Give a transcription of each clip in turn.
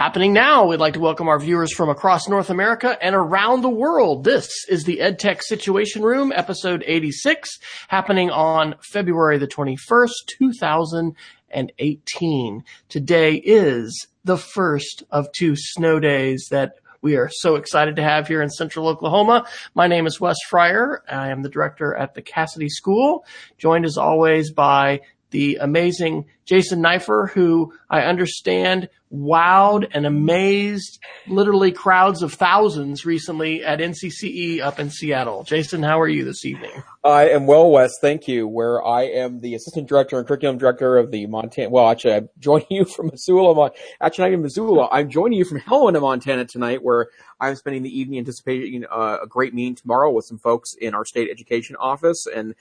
Happening now, we'd like to welcome our viewers from across North America and around the world. This is the EdTech Situation Room, episode 86, happening on February the 21st, 2018. Today is the first of two snow days that we are so excited to have here in central Oklahoma. My name is Wes Fryer. I am the director at the Casady School, joined as always by the amazing Jason Neiffer, who I understand wowed and amazed literally crowds of thousands recently at NCCE up in Seattle. Jason, how are you this evening? I am well, Wes. Thank you. Where I am the assistant director and curriculum director of the Montana. Well, actually, I'm joining you from Missoula. Actually, not even Missoula. I'm joining you from Helena, Montana tonight, where I'm spending the evening anticipating uh, a great meeting tomorrow with some folks in our state education office. And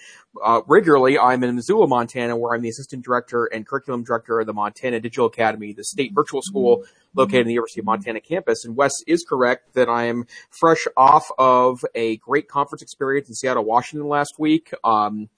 uh, regularly, I'm in Missoula, Montana, where I'm the assistant director and curriculum director of the Montana Digital Academy, the state virtual school located in the University of Montana campus. And Wes is correct that I am fresh off of a great conference experience in Seattle, Washington last week. Um,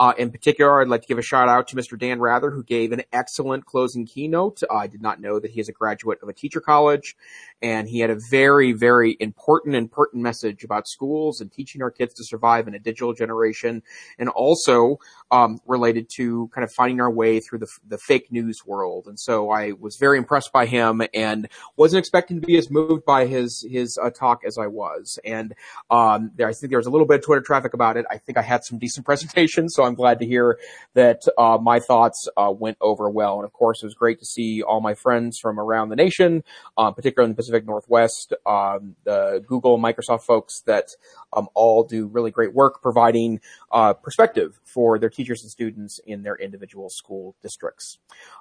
uh, in particular, I'd like to give a shout out to Mr. Dan Rather, who gave an excellent closing keynote. I did not know that he is a graduate of a teacher college, and he had a very, very important and pertinent message about schools and teaching our kids to survive in a digital generation, and also um, related to kind of finding our way through the, the fake news world. And so I was very impressed by him and wasn't expecting to be as moved by his his uh, talk as I was. And um, there, I think there was a little bit of Twitter traffic about it. I think I had some decent presentation, so I'm glad to hear that uh, my thoughts uh, went over well. And of course, it was great to see all my friends from around the nation, uh, particularly in the Pacific Northwest, um, the Google Microsoft folks that um, all do really great work providing uh, perspective for their teachers and students in their individual school districts.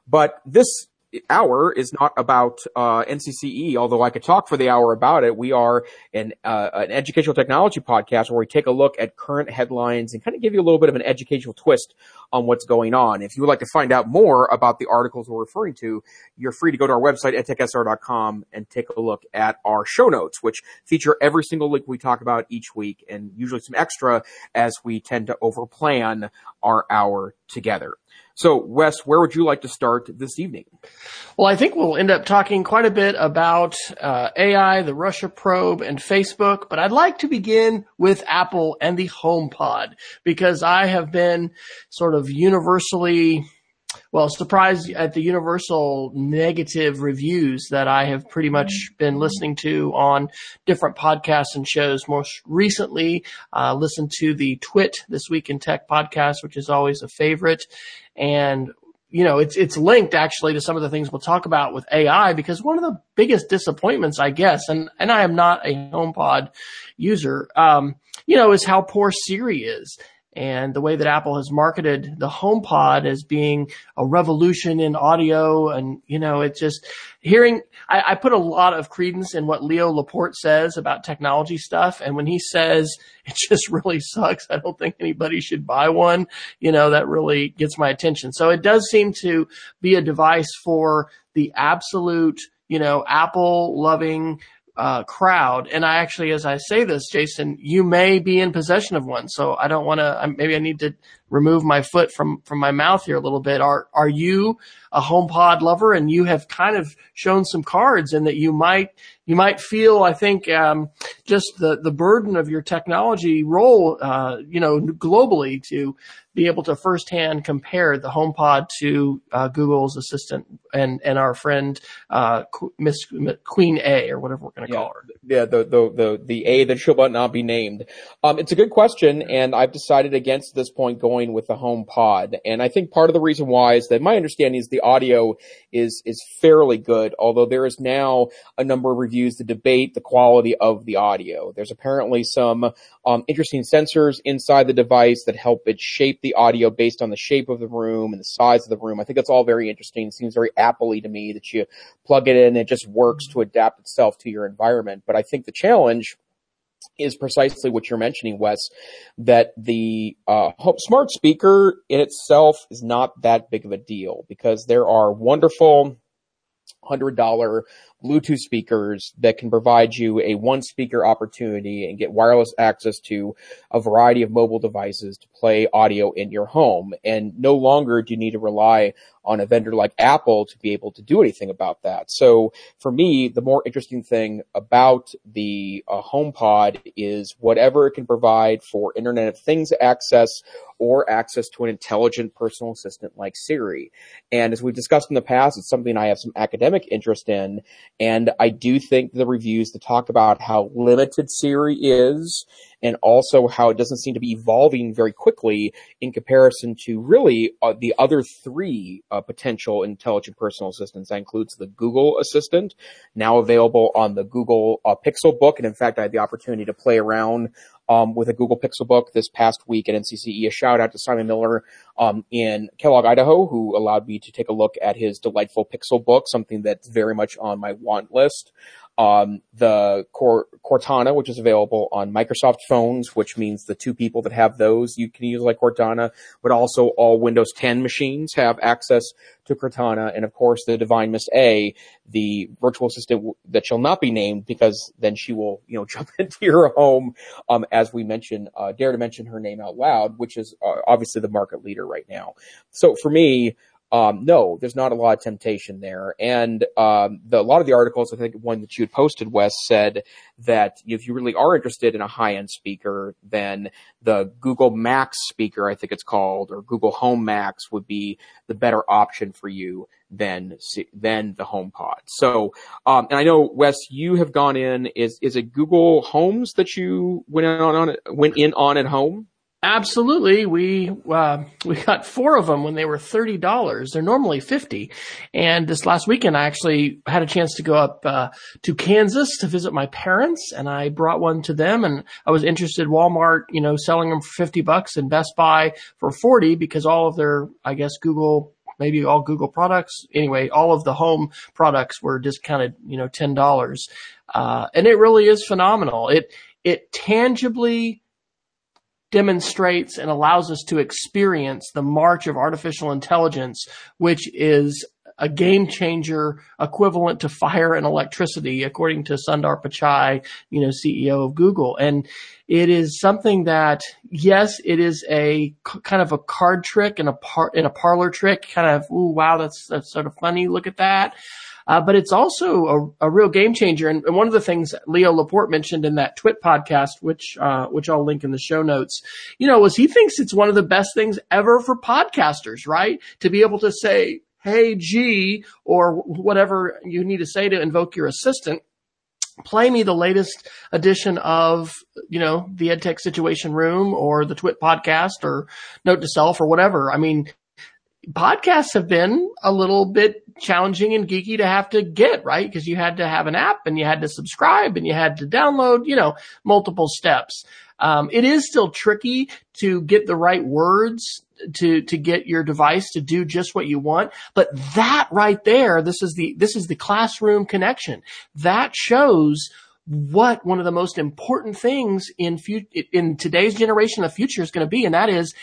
But this hour is not about uh, NCCE, although I could talk for the hour about it. We are an, uh, an educational technology podcast where we take a look at current headlines and kind of give you a little bit of an educational twist on what's going on. If you would like to find out more about the articles we're referring to, you're free to go to our website, at techsr.com and take a look at our show notes, which feature every single link we talk about each week and usually some extra as we tend to overplan our hour together. So, Wes, where would you like to start this evening? Well, I think we'll end up talking quite a bit about uh, AI, the Russia probe, and Facebook, but I'd like to begin with Apple and the HomePod because I have been sort of universally well, surprised at the universal negative reviews that I have pretty much been listening to on different podcasts and shows. Most recently, uh, listened to the Twit This Week in Tech podcast, which is always a favorite. And you know, it's, it's linked actually to some of the things we'll talk about with AI because one of the biggest disappointments, I guess, and, and I am not a HomePod user, um, you know, is how poor Siri is and the way that Apple has marketed the HomePod as being a revolution in audio. And, you know, it's just hearing, I, I, put a lot of credence in what Leo Laporte says about technology stuff. And when he says it just really sucks, I don't think anybody should buy one, you know, that really gets my attention. So it does seem to be a device for the absolute, you know, Apple loving, uh, crowd. And I actually, as I say this, Jason, you may be in possession of one. So I don't want to, maybe I need to remove my foot from, from my mouth here a little bit. Are, are you a HomePod lover? And you have kind of shown some cards and that you might, you might feel, I think, um, just the, the burden of your technology role, uh, you know, globally to be able to firsthand compare the HomePod to uh, Google's Assistant and and our friend uh, Miss Queen A or whatever we're going to yeah, call her. Yeah, the, the the the A that shall not be named. Um, it's a good question, and I've decided against this point going with the home pod. and I think part of the reason why is that my understanding is the audio is is fairly good, although there is now a number of reviews that debate the quality of the audio. There's apparently some um, interesting sensors inside the device that help it shape the audio based on the shape of the room and the size of the room. I think that's all very interesting. It seems very apple to me that you plug it in and it just works to adapt itself to your environment. But I think the challenge is precisely what you're mentioning, Wes, that the uh, smart speaker in itself is not that big of a deal because there are wonderful $100 Bluetooth speakers that can provide you a one speaker opportunity and get wireless access to a variety of mobile devices to play audio in your home. And no longer do you need to rely on a vendor like Apple to be able to do anything about that. So for me, the more interesting thing about the uh, HomePod is whatever it can provide for Internet of Things access or access to an intelligent personal assistant like Siri. And as we've discussed in the past, it's something I have some academic interest in. And I do think the reviews that talk about how limited Siri is and also how it doesn't seem to be evolving very quickly in comparison to really uh, the other three uh, potential intelligent personal assistants. That includes the Google Assistant, now available on the Google uh, Pixel Book. And in fact, I had the opportunity to play around um, with a Google Pixel Book this past week at NCCE. A shout out to Simon Miller um, in Kellogg, Idaho, who allowed me to take a look at his delightful Pixel Book, something that's very much on my want list um, the Cortana, which is available on Microsoft phones, which means the two people that have those you can use like Cortana, but also all Windows 10 machines have access to Cortana, and of course the Divine Miss A, the virtual assistant that shall not be named because then she will, you know, jump into your home. Um, as we mentioned, uh, dare to mention her name out loud, which is uh, obviously the market leader right now. So for me, um, no, there's not a lot of temptation there. And um, the, a lot of the articles, I think one that you had posted, Wes, said that if you really are interested in a high-end speaker, then the Google Max speaker, I think it's called, or Google Home Max would be the better option for you than than the HomePod. So, um, and I know Wes, you have gone in. Is is it Google Homes that you went on, on went in on at home? Absolutely. We, uh, we got four of them when they were $30. They're normally 50. And this last weekend, I actually had a chance to go up, uh, to Kansas to visit my parents and I brought one to them and I was interested Walmart, you know, selling them for 50 bucks and Best Buy for 40 because all of their, I guess, Google maybe all Google products. Anyway, all of the home products were discounted, you know, $10. Uh, and it really is phenomenal. It, it tangibly demonstrates and allows us to experience the march of artificial intelligence, which is a game changer equivalent to fire and electricity, according to Sundar Pichai, you know, CEO of Google. And it is something that, yes, it is a kind of a card trick and a par, and a parlor trick, kind of, ooh, wow, that's, that's sort of funny. Look at that. Uh, but it's also a, a real game changer. And, and, one of the things Leo Laporte mentioned in that Twit podcast, which, uh, which I'll link in the show notes, you know, was he thinks it's one of the best things ever for podcasters, right? To be able to say, Hey G, or whatever you need to say to invoke your assistant play me the latest edition of, you know, the EdTech Situation Room or the Twit podcast or Note to Self or whatever. I mean, podcasts have been a little bit challenging and geeky to have to get, right? Because you had to have an app and you had to subscribe and you had to download, you know, multiple steps. Um, it is still tricky to get the right words to, to get your device to do just what you want. But that right there, this is the, this is the classroom connection. That shows what one of the most important things in fu- in today's generation of future is going to be. And that is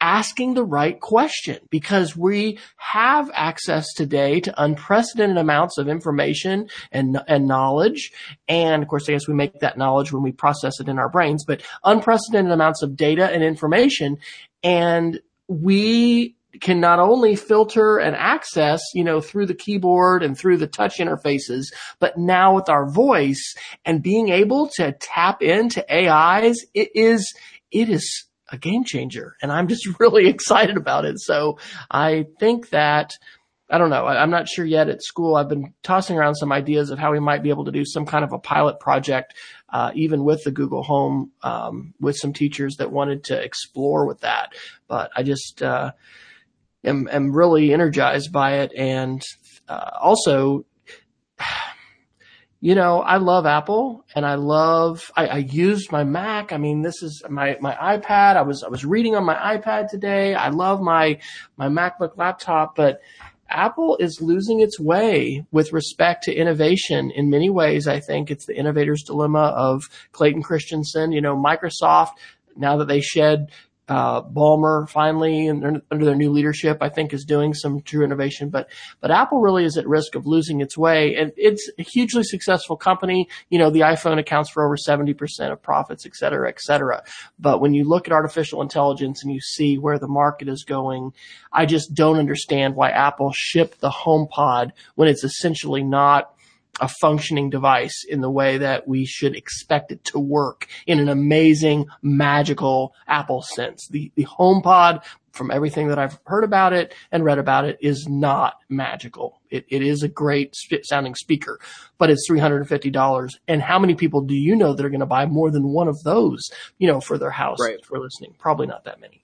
asking the right question because we have access today to unprecedented amounts of information and, and knowledge. And of course, I guess we make that knowledge when we process it in our brains, but unprecedented amounts of data and information. And we can not only filter and access, you know, through the keyboard and through the touch interfaces, but now with our voice and being able to tap into AIs, it is, it is a game changer and I'm just really excited about it. So I think that I don't know. I, am not sure yet at school. I've been tossing around some ideas of how we might be able to do some kind of a pilot project, uh, even with the Google Home, um, with some teachers that wanted to explore with that. But I just, uh, am, am really energized by it. And, uh, also, you know, I love Apple and I love, I, I, used my Mac. I mean, this is my, my iPad. I was, I was reading on my iPad today. I love my, my MacBook laptop, but Apple is losing its way with respect to innovation in many ways. I think it's the innovator's dilemma of Clayton Christensen. You know, Microsoft, now that they shed uh, Ballmer finally and under their new leadership, I think is doing some true innovation, but, but Apple really is at risk of losing its way. And it's a hugely successful company. You know, the iPhone accounts for over 70% of profits, et cetera, et cetera. But when you look at artificial intelligence and you see where the market is going, I just don't understand why Apple shipped the HomePod when it's essentially not a functioning device in the way that we should expect it to work in an amazing, magical Apple sense. The, the HomePod, from everything that I've heard about it and read about it, is not magical. It, it is a great sp- sounding speaker, but it's $350. And how many people do you know that are going to buy more than one of those, you know, for their house right. for listening? Probably not that many.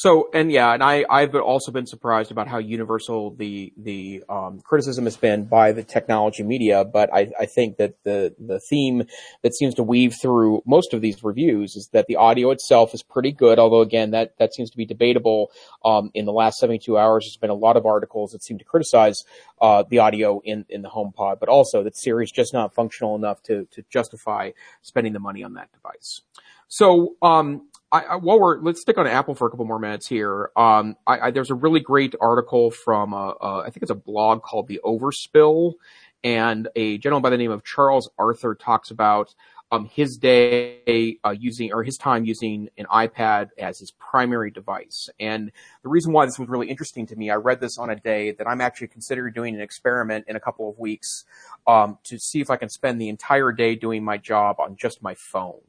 So, and yeah, and I, I've also been surprised about how universal the, the, um, criticism has been by the technology media, but I, I think that the, the theme that seems to weave through most of these reviews is that the audio itself is pretty good, although again, that, that seems to be debatable. Um, in the last 72 hours, there's been a lot of articles that seem to criticize, uh, the audio in, in the HomePod, but also that Siri's just not functional enough to, to justify spending the money on that device. So, um, I, I, while we're let's stick on Apple for a couple more minutes here. Um, I, there's a really great article from a, a, I think it's a blog called The Overspill, and a gentleman by the name of Charles Arthur talks about um, his day uh, using or his time using an iPad as his primary device. And the reason why this was really interesting to me, I read this on a day that I'm actually considering doing an experiment in a couple of weeks um, to see if I can spend the entire day doing my job on just my phone.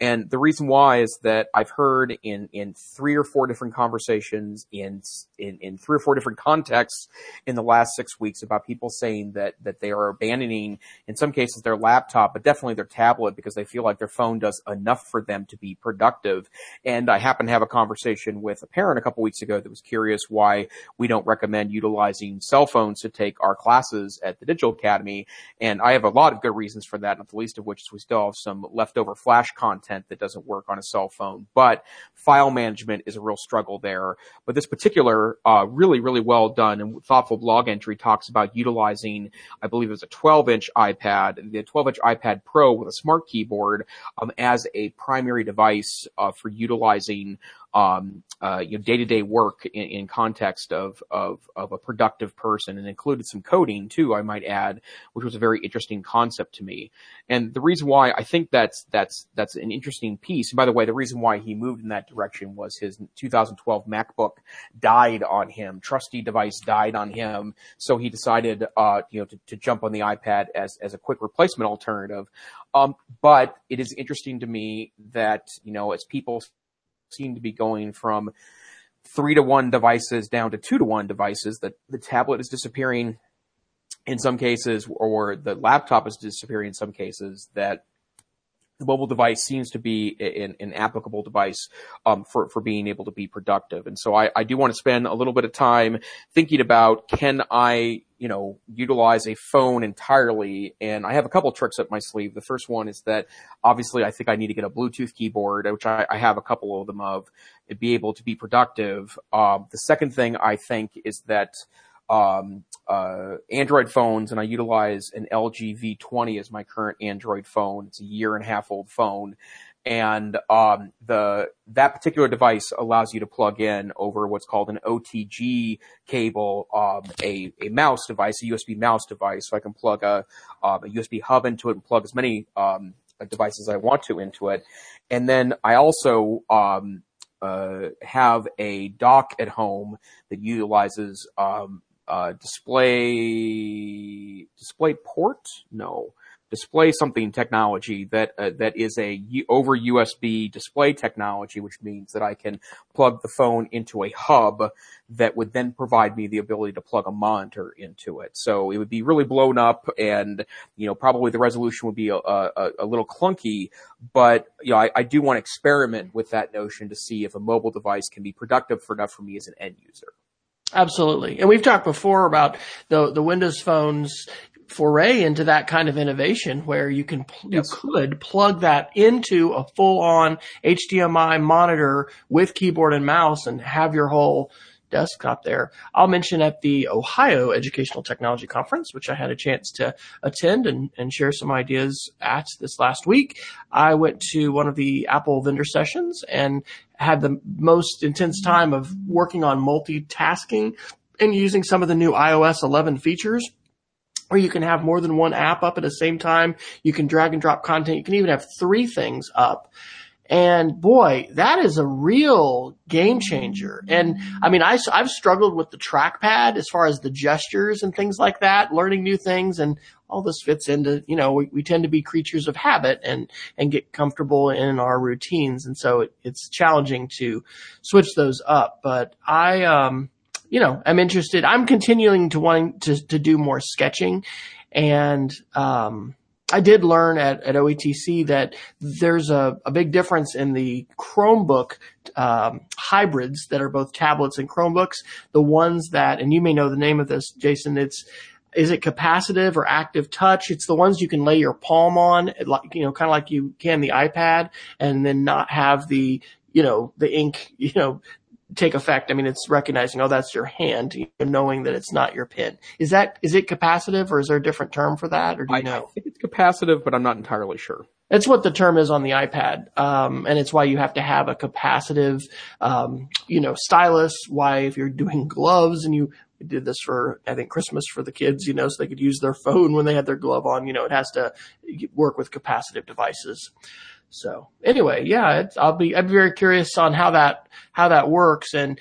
And the reason why is that I've heard in, in three or four different conversations in, in, in three or four different contexts in the last six weeks about people saying that, that they are abandoning, in some cases, their laptop, but definitely their tablet because they feel like their phone does enough for them to be productive. And I happen to have a conversation with a parent a couple weeks ago that was curious why we don't recommend utilizing cell phones to take our classes at the Digital Academy. And I have a lot of good reasons for that, not the least of which is we still have some leftover flash content that doesn't work on a cell phone. But file management is a real struggle there. But this particular, uh, really, really well done and thoughtful blog entry talks about utilizing, I believe it was a 12 inch iPad, the 12 inch iPad Pro with a smart keyboard, um, as a primary device, uh, for utilizing um, uh, you know, day-to-day work in, in context of, of, of a productive person and included some coding too, I might add, which was a very interesting concept to me. And the reason why I think that's, that's, that's an interesting piece. And by the way, the reason why he moved in that direction was his 2012 MacBook died on him. Trusty device died on him. So he decided, uh, you know, to, to jump on the iPad as, as a quick replacement alternative. Um, but it is interesting to me that, you know, as people seem to be going from three to one devices down to two to one devices. That the tablet is disappearing in some cases, or the laptop is disappearing in some cases. That the mobile device seems to be an, an applicable device um, for for being able to be productive. And so I, I do want to spend a little bit of time thinking about can I you know utilize a phone entirely? And I have a couple tricks up my sleeve. The first one is that obviously I think I need to get a Bluetooth keyboard, which I, I have a couple of them of, and be able to be productive. Um, the second thing I think is that um, uh, Android phones, and I utilize an LG V20 as my current Android phone. It's a year and a half old phone, and um, the that particular device allows you to plug in over what's called an OTG cable, um, a a mouse device, a USB mouse device. So I can plug a, um, a USB hub into it and plug as many um, devices I want to into it, and then I also um, uh, have a dock at home that utilizes um, uh, display display port no display something technology that uh, that is a U- over USB display technology, which means that I can plug the phone into a hub that would then provide me the ability to plug a monitor into it. So it would be really blown up, and you know probably the resolution would be a, a, a little clunky. But you know I, I do want to experiment with that notion to see if a mobile device can be productive enough for me as an end user. Absolutely. And we've talked before about the, the Windows phones foray into that kind of innovation where you can, yes. you could plug that into a full on HDMI monitor with keyboard and mouse and have your whole desktop there. I'll mention at the Ohio Educational Technology Conference, which I had a chance to attend and, and share some ideas at this last week. I went to one of the Apple vendor sessions and had the most intense time of working on multitasking and using some of the new iOS 11 features where you can have more than one app up at the same time. You can drag and drop content. You can even have three things up. And boy, that is a real game changer. And I mean, I, I've struggled with the trackpad as far as the gestures and things like that, learning new things. And all this fits into, you know, we, we tend to be creatures of habit and, and get comfortable in our routines. And so it, it's challenging to switch those up. But I, um, you know, I'm interested. I'm continuing to wanting to, to do more sketching and, um, I did learn at, at OETC that there's a, a big difference in the Chromebook um, hybrids that are both tablets and Chromebooks. The ones that, and you may know the name of this, Jason. It's is it capacitive or active touch? It's the ones you can lay your palm on, like you know, kind of like you can the iPad, and then not have the you know the ink you know take effect. I mean, it's recognizing, oh, that's your hand, knowing that it's not your pen. Is that, is it capacitive or is there a different term for that? Or do you I, know? I think it's capacitive, but I'm not entirely sure. It's what the term is on the iPad. Um, and it's why you have to have a capacitive, um, you know, stylus. Why if you're doing gloves and you did this for, I think Christmas for the kids, you know, so they could use their phone when they had their glove on, you know, it has to work with capacitive devices. So anyway, yeah, I'll be, I'd be very curious on how that, how that works. And,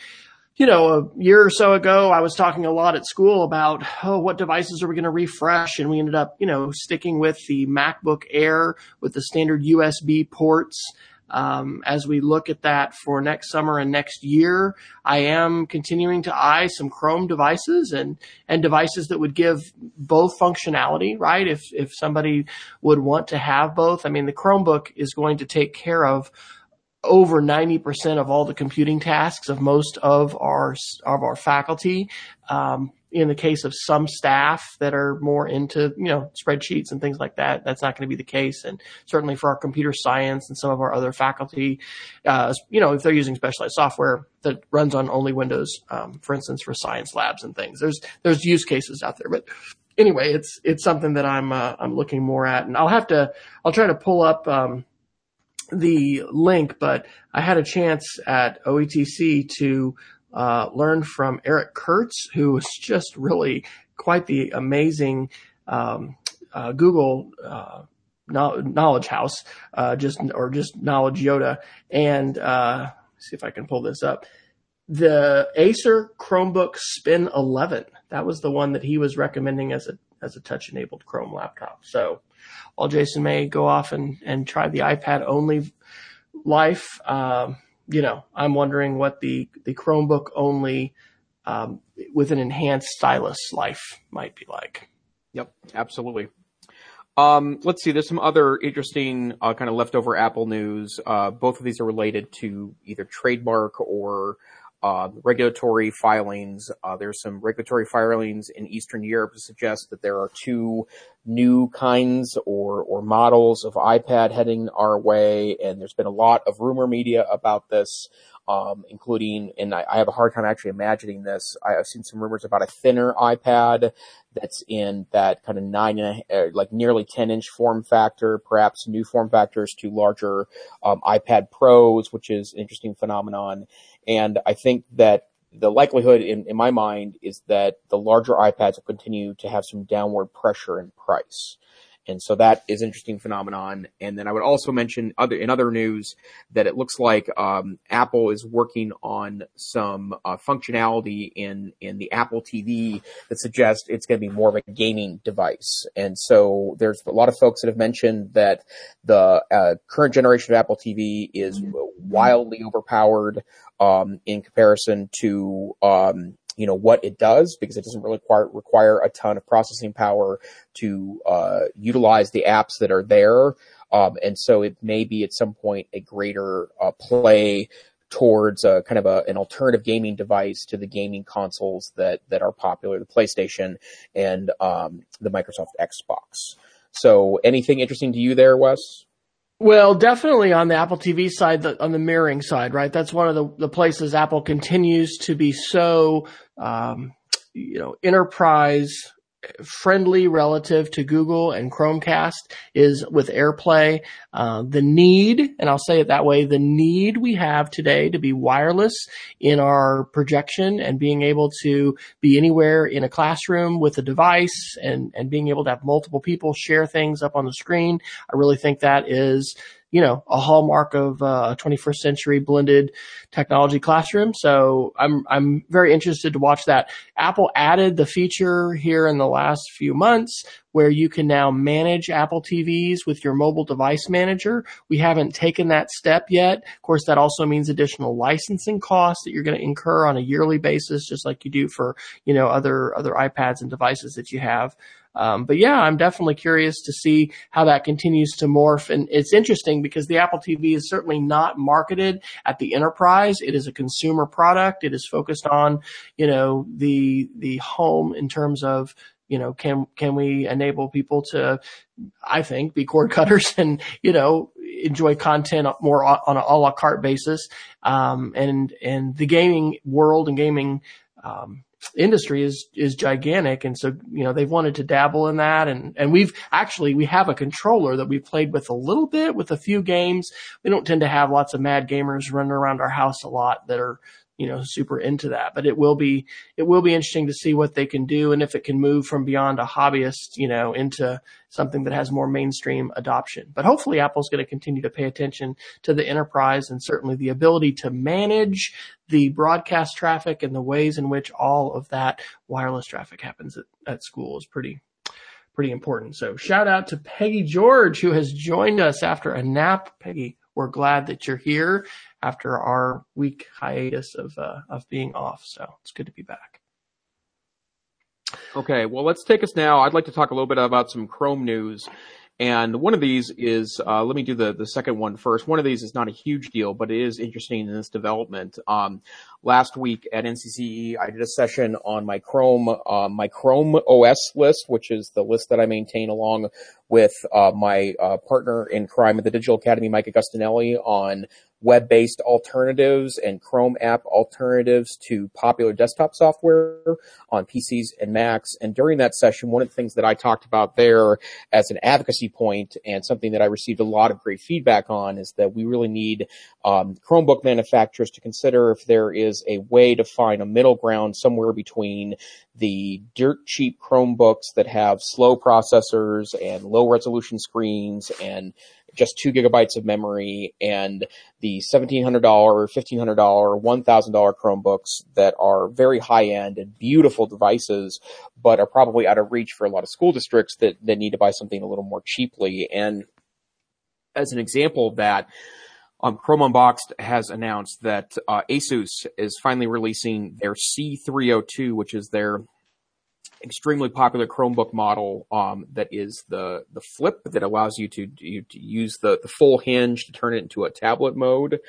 you know, a year or so ago, I was talking a lot at school about, oh, what devices are we going to refresh? And we ended up, you know, sticking with the MacBook Air with the standard USB ports. Um, as we look at that for next summer and next year, I am continuing to eye some Chrome devices and, and devices that would give both functionality, right? If, if somebody would want to have both, I mean, the Chromebook is going to take care of over 90% of all the computing tasks of most of our, of our faculty. Um, in the case of some staff that are more into, you know, spreadsheets and things like that, that's not going to be the case. And certainly for our computer science and some of our other faculty, uh, you know, if they're using specialized software that runs on only Windows, um, for instance, for science labs and things, there's, there's use cases out there. But anyway, it's, it's something that I'm, uh, I'm looking more at. And I'll have to, I'll try to pull up, um, the link, but I had a chance at OETC to uh, learned from Eric Kurtz, who was just really quite the amazing um, uh, Google uh, knowledge house, uh, just or just knowledge Yoda. And uh, see if I can pull this up. The Acer Chromebook Spin 11. That was the one that he was recommending as a as a touch enabled Chrome laptop. So while Jason may go off and, and try the iPad only life, um, you know, I'm wondering what the, the Chromebook only, um, with an enhanced stylus life might be like. Yep, absolutely. Um, let's see. There's some other interesting uh, kind of leftover Apple news. Uh, both of these are related to either trademark or regulatory filings. Uh, there's some regulatory filings in Eastern Europe to suggest that there are two new kinds or or models of iPad heading our way, and there's been a lot of rumor media about this, um, including, and I, I, have a hard time actually imagining this. I, have seen some rumors about a thinner iPad that's in that kind of nine and a, uh, like nearly 10 inch form factor, perhaps new form factors to larger um, iPad Pros, which is an interesting phenomenon. And I think that the likelihood in, in my mind is that the larger iPads will continue to have some downward pressure in price. And so that is interesting phenomenon. And then I would also mention other in other news that it looks like um, Apple is working on some uh, functionality in in the Apple TV that suggests it's going to be more of a gaming device. And so there's a lot of folks that have mentioned that the uh, current generation of Apple TV is wildly overpowered um, in comparison to um, you know, what it does because it doesn't really require, require a ton of processing power to, uh, utilize the apps that are there. Um, and so it may be at some point a greater, uh, play towards a kind of a, an alternative gaming device to the gaming consoles that, that are popular, the PlayStation and, um, the Microsoft Xbox. So anything interesting to you there, Wes? Well, definitely on the Apple TV side, the, on the mirroring side, right? That's one of the, the places Apple continues to be so, um, you know, enterprise friendly relative to Google and Chromecast is with AirPlay. Uh, the need, and I'll say it that way, the need we have today to be wireless in our projection and being able to be anywhere in a classroom with a device and, and being able to have multiple people share things up on the screen. I really think that is you know, a hallmark of uh, a 21st century blended technology classroom. So I'm, I'm very interested to watch that. Apple added the feature here in the last few months where you can now manage Apple TVs with your mobile device manager. We haven't taken that step yet. Of course, that also means additional licensing costs that you're going to incur on a yearly basis, just like you do for, you know, other, other iPads and devices that you have. Um, but yeah, I'm definitely curious to see how that continues to morph. And it's interesting because the Apple TV is certainly not marketed at the enterprise. It is a consumer product. It is focused on, you know, the, the home in terms of, you know, can, can we enable people to, I think, be cord cutters and, you know, enjoy content more on a a la carte basis. Um, and, and the gaming world and gaming, um, industry is is gigantic. And so you know they've wanted to dabble in that. And and we've actually we have a controller that we've played with a little bit with a few games. We don't tend to have lots of mad gamers running around our house a lot that are you know, super into that. But it will be, it will be interesting to see what they can do and if it can move from beyond a hobbyist, you know, into something that has more mainstream adoption. But hopefully Apple's going to continue to pay attention to the enterprise and certainly the ability to manage the broadcast traffic and the ways in which all of that wireless traffic happens at, at school is pretty, pretty important. So shout out to Peggy George who has joined us after a nap. Peggy, we're glad that you're here after our week hiatus of uh, of being off. So it's good to be back. Okay, well, let's take us now. I'd like to talk a little bit about some Chrome news. And one of these is, uh, let me do the, the second one first. One of these is not a huge deal, but it is interesting in this development. Um, last week at NCCE, I did a session on my Chrome, uh, my Chrome OS list, which is the list that I maintain along with, uh, my, uh, partner in crime at the Digital Academy, Mike Agostinelli on web-based alternatives and Chrome app alternatives to popular desktop software on PCs and Macs. And during that session, one of the things that I talked about there as an advocacy point and something that I received a lot of great feedback on is that we really need um, Chromebook manufacturers to consider if there is a way to find a middle ground somewhere between the dirt cheap Chromebooks that have slow processors and low resolution screens and just two gigabytes of memory and the $1,700, $1,500, $1,000 Chromebooks that are very high end and beautiful devices, but are probably out of reach for a lot of school districts that, that need to buy something a little more cheaply. And as an example of that, um, Chrome Unboxed has announced that uh, Asus is finally releasing their C302, which is their extremely popular Chromebook model um, that is the the flip that allows you to, you, to use the the full hinge to turn it into a tablet mode.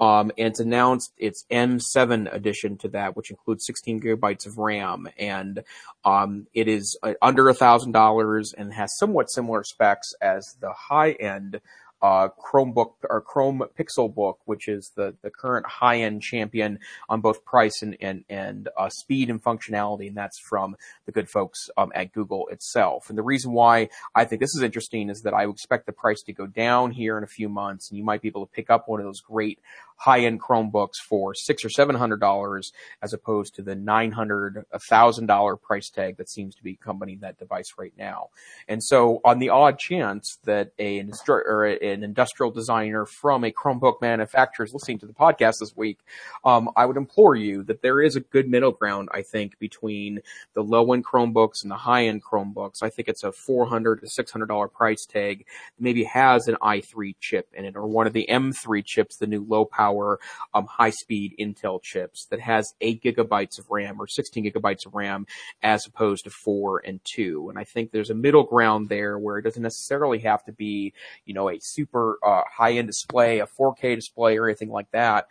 Um, and it's announced its M7 addition to that, which includes 16 gigabytes of RAM, and um, it is uh, under a thousand dollars and has somewhat similar specs as the high end uh, Chromebook or Chrome Pixel Book, which is the, the current high end champion on both price and and, and uh, speed and functionality, and that's from the good folks um, at Google itself. And the reason why I think this is interesting is that I expect the price to go down here in a few months, and you might be able to pick up one of those great high end Chromebooks for six or seven hundred dollars as opposed to the nine hundred, a thousand dollar price tag that seems to be accompanying that device right now. And so on the odd chance that a, or an industrial designer from a Chromebook manufacturer is listening to the podcast this week, um, I would implore you that there is a good middle ground, I think, between the low end Chromebooks and the high end Chromebooks. I think it's a 400 to $600 price tag. Maybe has an i3 chip in it or one of the M3 chips, the new low power um, high speed Intel chips that has eight gigabytes of RAM or 16 gigabytes of RAM as opposed to four and two. And I think there's a middle ground there where it doesn't necessarily have to be, you know, a super uh, high end display, a 4K display or anything like that,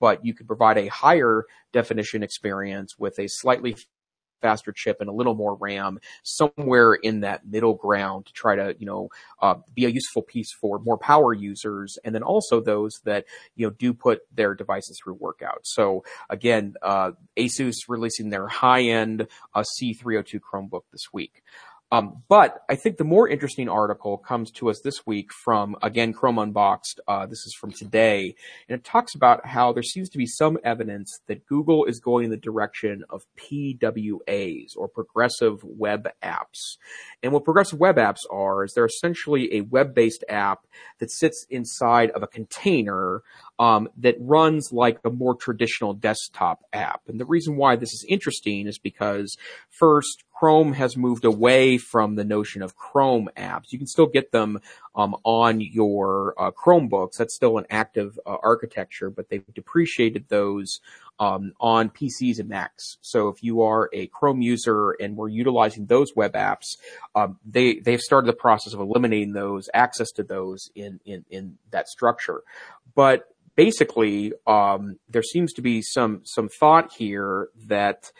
but you could provide a higher definition experience with a slightly faster chip and a little more RAM, somewhere in that middle ground to try to, you know, uh, be a useful piece for more power users, and then also those that you know do put their devices through workout. So again, uh, Asus releasing their high-end uh, C302 Chromebook this week. Um, but I think the more interesting article comes to us this week from, again, Chrome Unboxed. Uh, this is from today. And it talks about how there seems to be some evidence that Google is going in the direction of PWAs or progressive web apps. And what progressive web apps are is they're essentially a web-based app that sits inside of a container um, that runs like a more traditional desktop app. And the reason why this is interesting is because first, Chrome has moved away from the notion of Chrome apps. You can still get them um, on your uh, Chromebooks. That's still an active uh, architecture, but they've depreciated those um, on PCs and Macs. So if you are a Chrome user and we're utilizing those web apps, um, they they've started the process of eliminating those access to those in in in that structure. But basically, um, there seems to be some some thought here that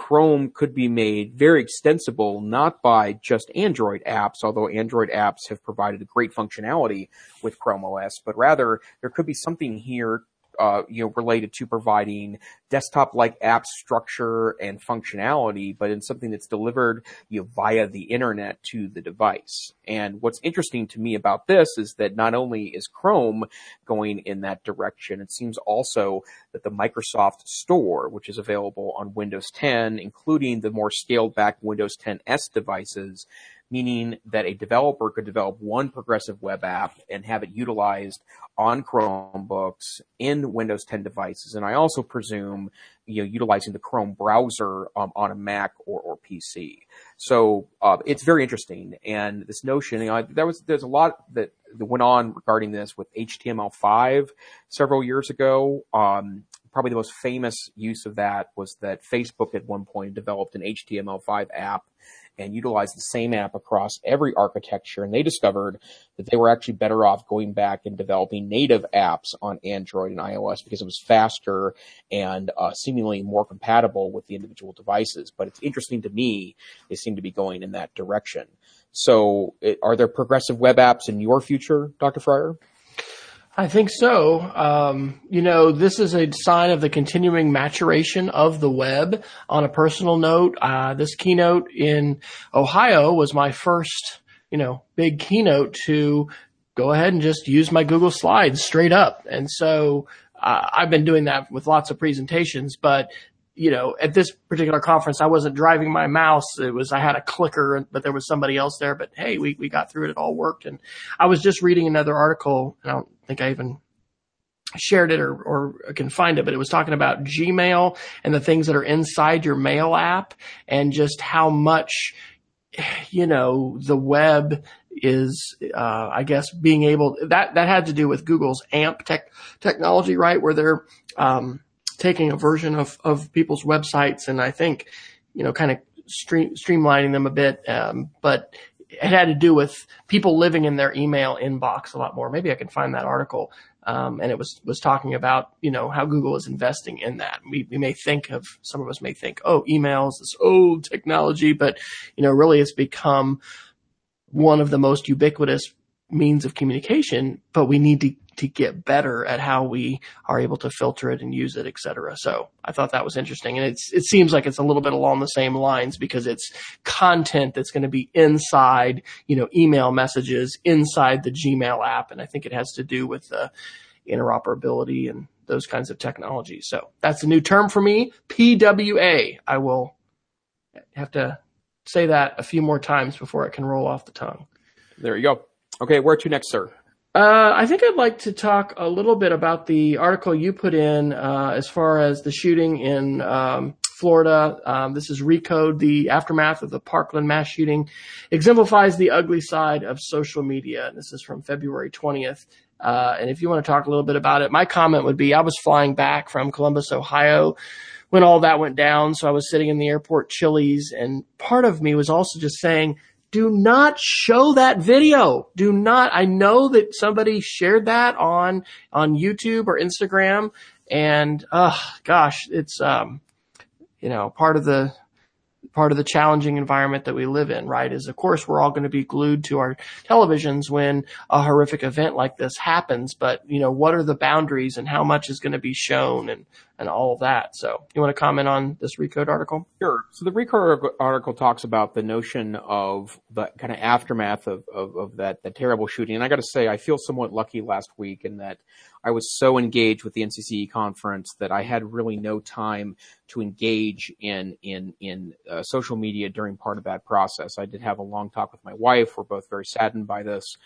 Chrome could be made very extensible, not by just Android apps, although Android apps have provided great functionality with Chrome OS, but rather there could be something here uh, you know, related to providing desktop-like app structure and functionality, but in something that's delivered you know, via the internet to the device. And what's interesting to me about this is that not only is Chrome going in that direction, it seems also that the Microsoft Store, which is available on Windows 10, including the more scaled back Windows 10s devices, meaning that a developer could develop one progressive web app and have it utilized on Chromebooks in Windows 10 devices. And I also presume, you know, utilizing the Chrome browser um, on a Mac or, or PC. So uh, it's very interesting. And this notion, you know, there was there's a lot that, that went on regarding this with HTML5 several years ago. Um, probably the most famous use of that was that Facebook at one point developed an HTML5 app and utilize the same app across every architecture. And they discovered that they were actually better off going back and developing native apps on Android and iOS because it was faster and uh, seemingly more compatible with the individual devices. But it's interesting to me, they seem to be going in that direction. So, it, are there progressive web apps in your future, Dr. Fryer? I think so. Um, you know, this is a sign of the continuing maturation of the web. On a personal note, uh, this keynote in Ohio was my first, you know, big keynote to go ahead and just use my Google Slides straight up. And so uh, I've been doing that with lots of presentations, but you know, at this particular conference, I wasn't driving my mouse. It was, I had a clicker, but there was somebody else there. But hey, we, we got through it. It all worked. And I was just reading another article. I don't think I even shared it or, or can find it, but it was talking about Gmail and the things that are inside your mail app and just how much, you know, the web is, uh, I guess being able that, that had to do with Google's AMP tech technology, right? Where they're, um, taking a version of, of people's websites and I think, you know, kind of stream, streamlining them a bit. Um, but it had to do with people living in their email inbox a lot more. Maybe I can find that article. Um, and it was, was talking about, you know, how Google is investing in that. We, we may think of, some of us may think, oh, emails, this old technology, but, you know, really it's become one of the most ubiquitous means of communication, but we need to to get better at how we are able to filter it and use it, et cetera. So I thought that was interesting. And it's, it seems like it's a little bit along the same lines because it's content that's going to be inside, you know, email messages inside the Gmail app. And I think it has to do with the interoperability and those kinds of technologies. So that's a new term for me. PWA. I will have to say that a few more times before it can roll off the tongue. There you go. Okay, where to next, sir? Uh, I think I'd like to talk a little bit about the article you put in uh, as far as the shooting in um, Florida. Um, this is Recode, the aftermath of the Parkland mass shooting, exemplifies the ugly side of social media. This is from February 20th. Uh, and if you want to talk a little bit about it, my comment would be I was flying back from Columbus, Ohio when all that went down. So I was sitting in the airport Chili's, and part of me was also just saying, do not show that video. Do not. I know that somebody shared that on on YouTube or Instagram, and uh, gosh, it's um, you know, part of the part of the challenging environment that we live in, right? Is of course we're all going to be glued to our televisions when a horrific event like this happens, but you know, what are the boundaries and how much is going to be shown and, and all of that. So you want to comment on this Recode article? Sure. So the Recode article talks about the notion of the kind of aftermath of, of, of that, that terrible shooting. And I got to say, I feel somewhat lucky last week in that I was so engaged with the NCCE conference that I had really no time to engage in in in uh, social media during part of that process. I did have a long talk with my wife. We're both very saddened by this,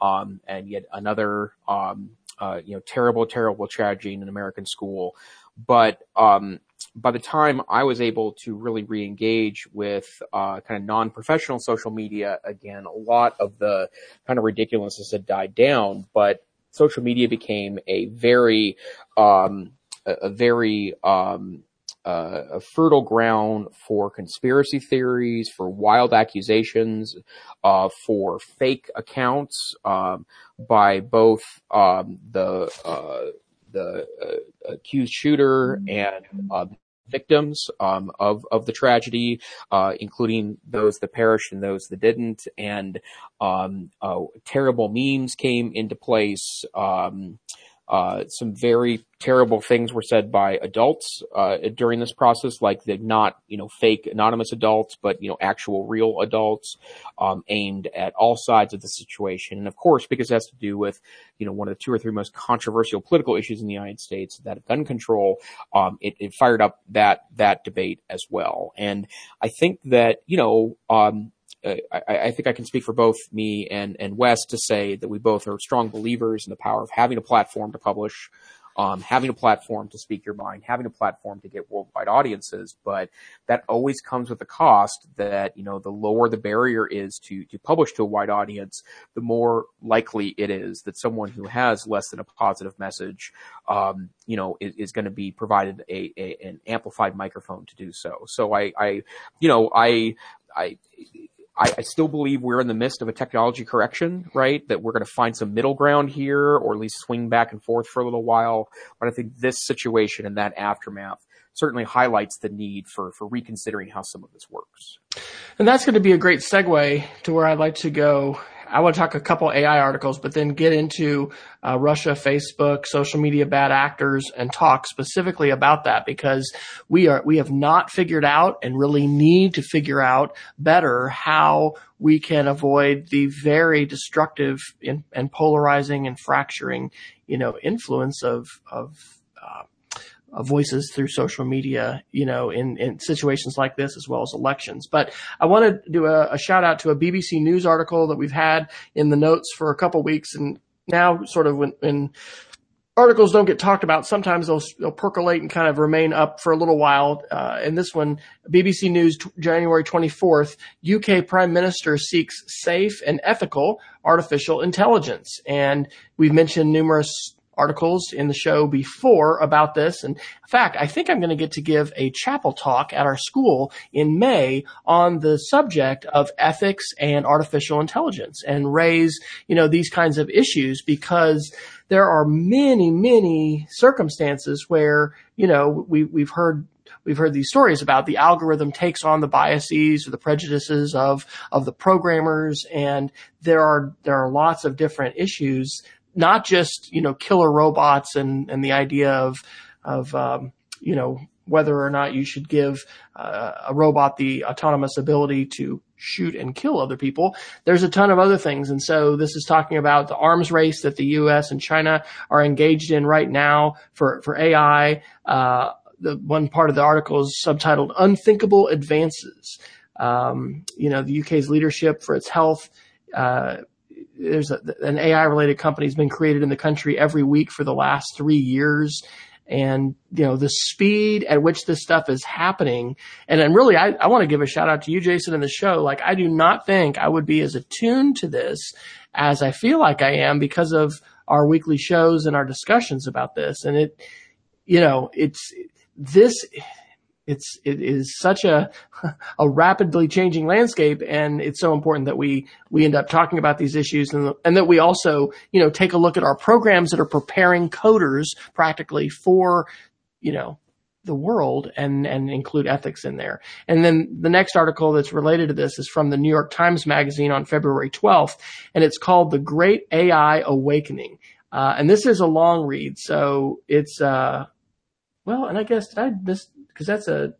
um, and yet another um, uh, you know terrible, terrible tragedy in an American school. But um, by the time I was able to really re-engage with uh, kind of non-professional social media again, a lot of the kind of ridiculousness had died down. But social media became a very, um, a, very, um, uh, a fertile ground for conspiracy theories, for wild accusations, uh, for fake accounts um, by both um, the uh, the uh, accused shooter and uh, victims um, of of the tragedy, uh, including those that perished and those that didn't, and um, uh, terrible memes came into place. Um, uh, some very terrible things were said by adults uh, during this process, like the not you know fake anonymous adults, but you know actual real adults, um, aimed at all sides of the situation. And of course, because it has to do with you know one of the two or three most controversial political issues in the United States, that of gun control, um, it, it, fired up that that debate as well. And I think that you know um, I, I, think I can speak for both me and, and Wes to say that we both are strong believers in the power of having a platform to publish, um, having a platform to speak your mind, having a platform to get worldwide audiences. But that always comes with a cost that, you know, the lower the barrier is to, to publish to a wide audience, the more likely it is that someone who has less than a positive message, um, you know, is, is going to be provided a, a, an amplified microphone to do so. So I, I, you know, I, I, I, I, still believe we're in the midst of a technology correction, right? That we're going to find some middle ground here, or at least swing back and forth for a little while. But I think this situation and that aftermath certainly highlights the need for, for reconsidering how some of this works. And that's going to be a great segue to where I'd like to go I want to talk a couple AI articles, but then get into uh, Russia, Facebook, social media bad actors, and talk specifically about that because we are we have not figured out and really need to figure out better how we can avoid the very destructive and, and polarizing and fracturing, you know, influence of of uh, voices through social media, you know, in, in situations like this as well as elections. But I want to do a, a, shout out to a BBC News article that we've had in the notes for a couple weeks, and now sort of when, when articles don't get talked about, sometimes they'll, they'll percolate and kind of remain up for a little while. Uh, and this one, BBC News, t- January 24th, UK Prime Minister seeks safe and ethical artificial intelligence. And we've mentioned numerous articles in the show before about this. And in fact, I think I'm going to get to give a chapel talk at our school in May on the subject of ethics and artificial intelligence and raise, you know, these kinds of issues because there are many, many circumstances where, you know, we, we've heard we've heard these stories about the algorithm takes on the biases or the prejudices of of the programmers and there are there are lots of different issues not just you know killer robots and and the idea of of um, you know whether or not you should give uh, a robot the autonomous ability to shoot and kill other people. There's a ton of other things. And so this is talking about the arms race that the US and China are engaged in right now for, for AI. Uh, the one part of the article is subtitled Unthinkable Advances. Um, you know, the UK's leadership for its health, uh, there's a, an AI related company has been created in the country every week for the last three years. And, you know, the speed at which this stuff is happening. And then really, I, I want to give a shout out to you, Jason, in the show. Like, I do not think I would be as attuned to this as I feel like I am because of our weekly shows and our discussions about this. And it, you know, it's this, it's it is such a a rapidly changing landscape and it's so important that we we end up talking about these issues and and that we also you know take a look at our programs that are preparing coders practically for you know the world and, and include ethics in there. And then the next article that's related to this is from the New York Times Magazine on February 12th, and it's called The Great AI Awakening. Uh, and this is a long read, so it's, uh, well, and I guess did I miss, cause that's a,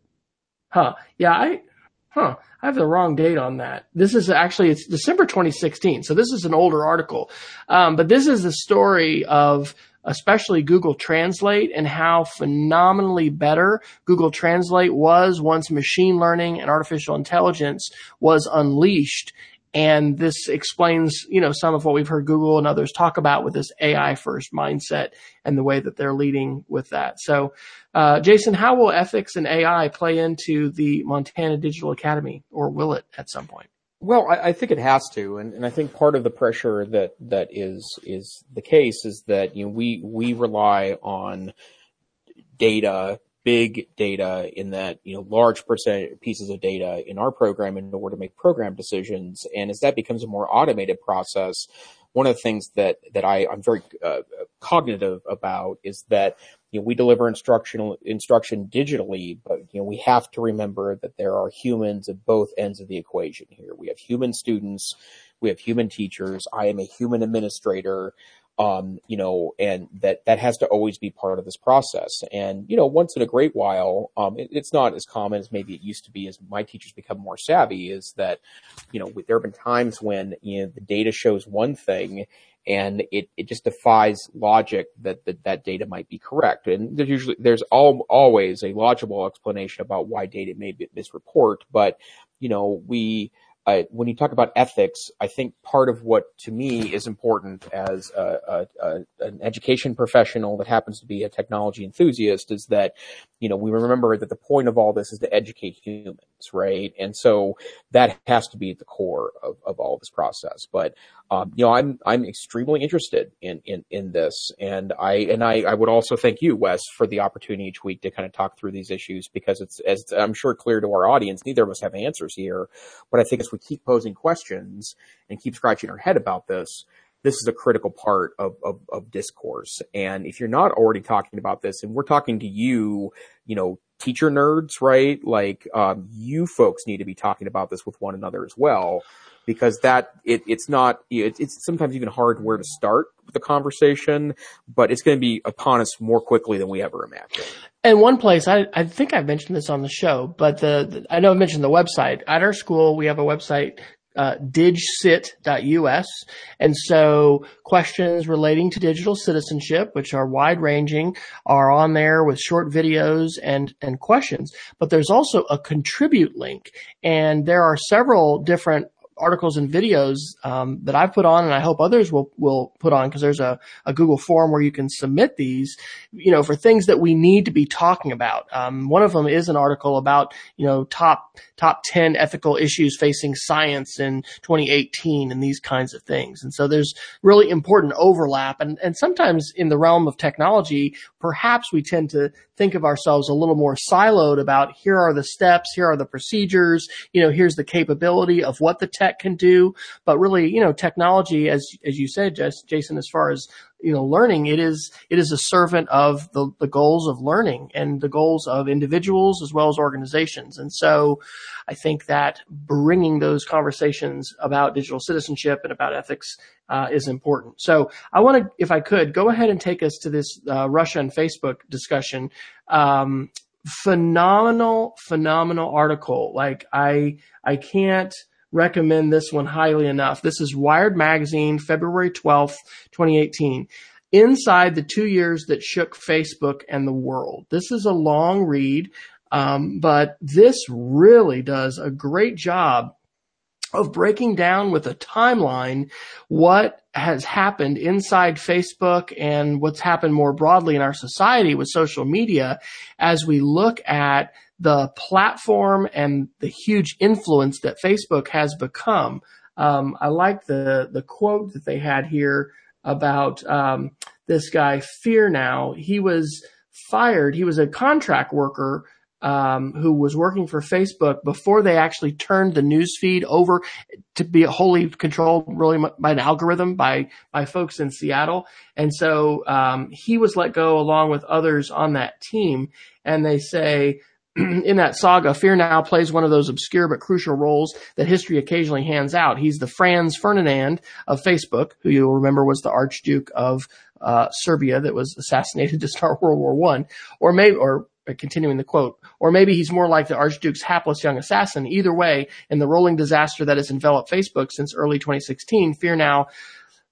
huh, yeah, I, huh, I have the wrong date on that. This is actually, it's December 2016, so this is an older article. Um, but this is the story of, especially Google Translate and how phenomenally better Google Translate was once machine learning and artificial intelligence was unleashed. And this explains, you know, some of what we've heard Google and others talk about with this AI first mindset and the way that they're leading with that. So, uh, Jason, how will ethics and AI play into the Montana Digital Academy or will it at some point? Well, I, I, think it has to, and, and I think part of the pressure that that is is the case is that you know we we rely on data, big data, in that you know large percent pieces of data in our program in order to make program decisions, and as that becomes a more automated process, one of the things that that I'm very uh, cognitive about is that you know, we deliver instructional instruction digitally, but you know, we have to remember that there are humans at both ends of the equation here. We have human students, we have human teachers. I am a human administrator. Um, you know, and that, that has to always be part of this process. And, you know, once in a great while, um, it, it's not as common as maybe it used to be as my teachers become more savvy is that, you know, there have been times when, you know, the data shows one thing and it, it just defies logic that, that that data might be correct. And there's usually, there's all, always a logical explanation about why data may be misreport, but, you know, we, uh, when you talk about ethics, I think part of what to me is important as a, a, a, an education professional that happens to be a technology enthusiast is that, you know, we remember that the point of all this is to educate humans, right? And so that has to be at the core of, of all this process. But, um, you know, I'm, I'm extremely interested in, in, in this. And I, and I, I would also thank you, Wes, for the opportunity each week to kind of talk through these issues because it's, as I'm sure clear to our audience, neither of us have answers here. But I think as we keep posing questions and keep scratching our head about this, this is a critical part of, of, of discourse. And if you're not already talking about this, and we're talking to you, you know, teacher nerds, right? Like, um, you folks need to be talking about this with one another as well because that it, it's not it, it's sometimes even hard where to start the conversation, but it's going to be upon us more quickly than we ever imagined. And one place I I think I've mentioned this on the show, but the, the I know I mentioned the website at our school. We have a website uh, digcit.us. And so questions relating to digital citizenship, which are wide ranging, are on there with short videos and, and questions. But there's also a contribute link. And there are several different articles and videos um, that I've put on, and I hope others will will put on because there's a, a Google form where you can submit these, you know, for things that we need to be talking about. Um, one of them is an article about you know top top ten ethical issues facing science in 2018 and these kinds of things. And so there's really important overlap, and and sometimes in the realm of technology, perhaps we tend to think of ourselves a little more siloed about here are the steps, here are the procedures, you know, here's the capability of what the tech can do. But really, you know, technology, as, as you said, Jason, as far as, you know, learning, it is, it is a servant of the, the goals of learning and the goals of individuals as well as organizations. And so I think that bringing those conversations about digital citizenship and about ethics uh, is important. So I want to, if I could, go ahead and take us to this uh, Russia and Facebook discussion. Um, phenomenal, phenomenal article. Like I, I can't recommend this one highly enough. This is Wired Magazine, February 12th, 2018. Inside the two years that shook Facebook and the world. This is a long read, um, but this really does a great job of breaking down with a timeline what has happened inside Facebook and what's happened more broadly in our society with social media as we look at the platform and the huge influence that Facebook has become. Um, I like the the quote that they had here about um, this guy Fearnow. He was fired. He was a contract worker um, who was working for Facebook before they actually turned the news feed over to be wholly controlled really by an algorithm by by folks in Seattle. And so um, he was let go along with others on that team. And they say in that saga, Fearnow plays one of those obscure but crucial roles that history occasionally hands out. He's the Franz Ferdinand of Facebook, who you'll remember was the Archduke of uh, Serbia that was assassinated to start World War One, or maybe, or continuing the quote, or maybe he's more like the Archduke's hapless young assassin. Either way, in the rolling disaster that has enveloped Facebook since early 2016, Fearnow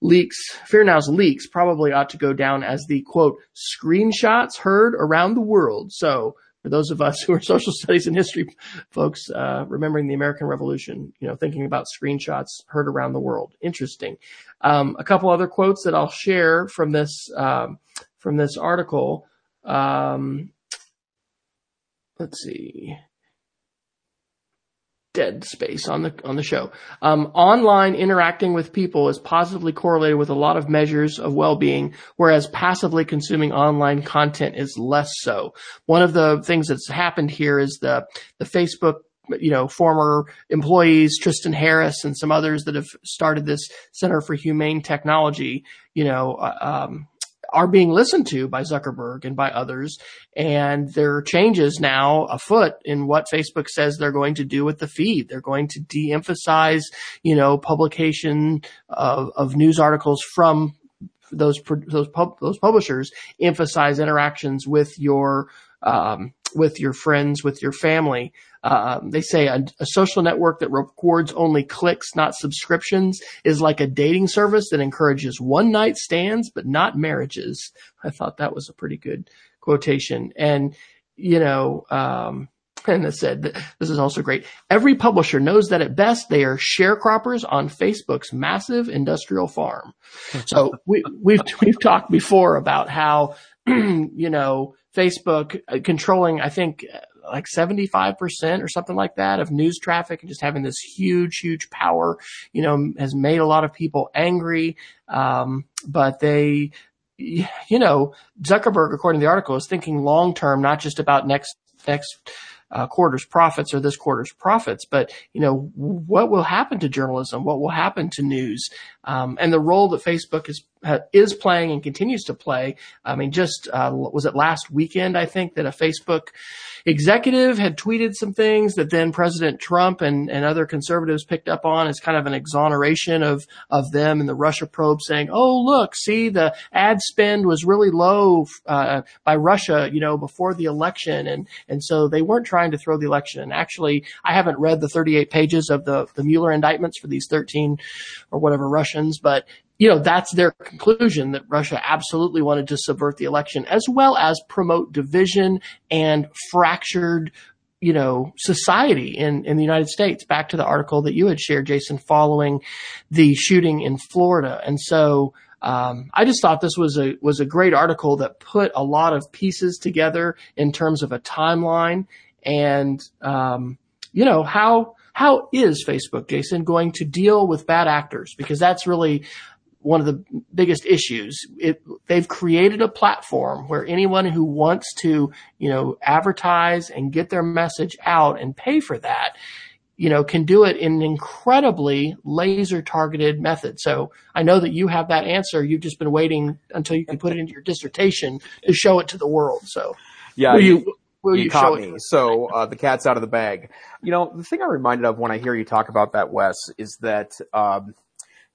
leaks, Fearnow's leaks probably ought to go down as the quote, screenshots heard around the world. So for those of us who are social studies and history folks, uh, remembering the American Revolution, you know, thinking about screenshots heard around the world. Interesting. Um, a couple other quotes that I'll share from this um, from this article. Um, let's see dead space on the on the show. Um, online interacting with people is positively correlated with a lot of measures of well-being, whereas passively consuming online content is less so. One of the things that's happened here is the the Facebook you know, former employees, Tristan Harris and some others that have started this Center for Humane Technology, you know, uh, um, are being listened to by Zuckerberg and by others. And there are changes now afoot in what Facebook says they're going to do with the feed. They're going to de-emphasize, you know, publication of, of news articles from those those pub, those publishers emphasize interactions with your um, with your friends, with your family. Um, they say a, a, social network that records only clicks, not subscriptions, is like a dating service that encourages one night stands, but not marriages. I thought that was a pretty good quotation. And, you know, um, and it said, this is also great. Every publisher knows that at best they are sharecroppers on Facebook's massive industrial farm. So we, we've, we've talked before about how, you know, Facebook uh, controlling, I think, like 75% or something like that of news traffic and just having this huge, huge power, you know, has made a lot of people angry. Um, but they, you know, Zuckerberg, according to the article, is thinking long term, not just about next, next, uh, quarter's profits or this quarter's profits, but you know what will happen to journalism, what will happen to news, um, and the role that Facebook is is playing and continues to play. I mean, just uh, was it last weekend? I think that a Facebook executive had tweeted some things that then President Trump and, and other conservatives picked up on as kind of an exoneration of, of them and the Russia probe saying, oh, look, see, the ad spend was really low uh, by Russia, you know, before the election. And, and so they weren't trying to throw the election. Actually, I haven't read the 38 pages of the, the Mueller indictments for these 13 or whatever Russians, but you know, that's their conclusion that Russia absolutely wanted to subvert the election as well as promote division and fractured, you know, society in, in the United States. Back to the article that you had shared, Jason, following the shooting in Florida. And so, um, I just thought this was a was a great article that put a lot of pieces together in terms of a timeline and um, you know how how is Facebook, Jason, going to deal with bad actors? Because that's really one of the biggest issues. It, they've created a platform where anyone who wants to, you know, advertise and get their message out and pay for that, you know, can do it in an incredibly laser targeted method. So I know that you have that answer. You've just been waiting until you can put it into your dissertation to show it to the world. So yeah, will you, will you, you caught me. So uh, the cat's out of the bag. You know, the thing I'm reminded of when I hear you talk about that, Wes, is that um,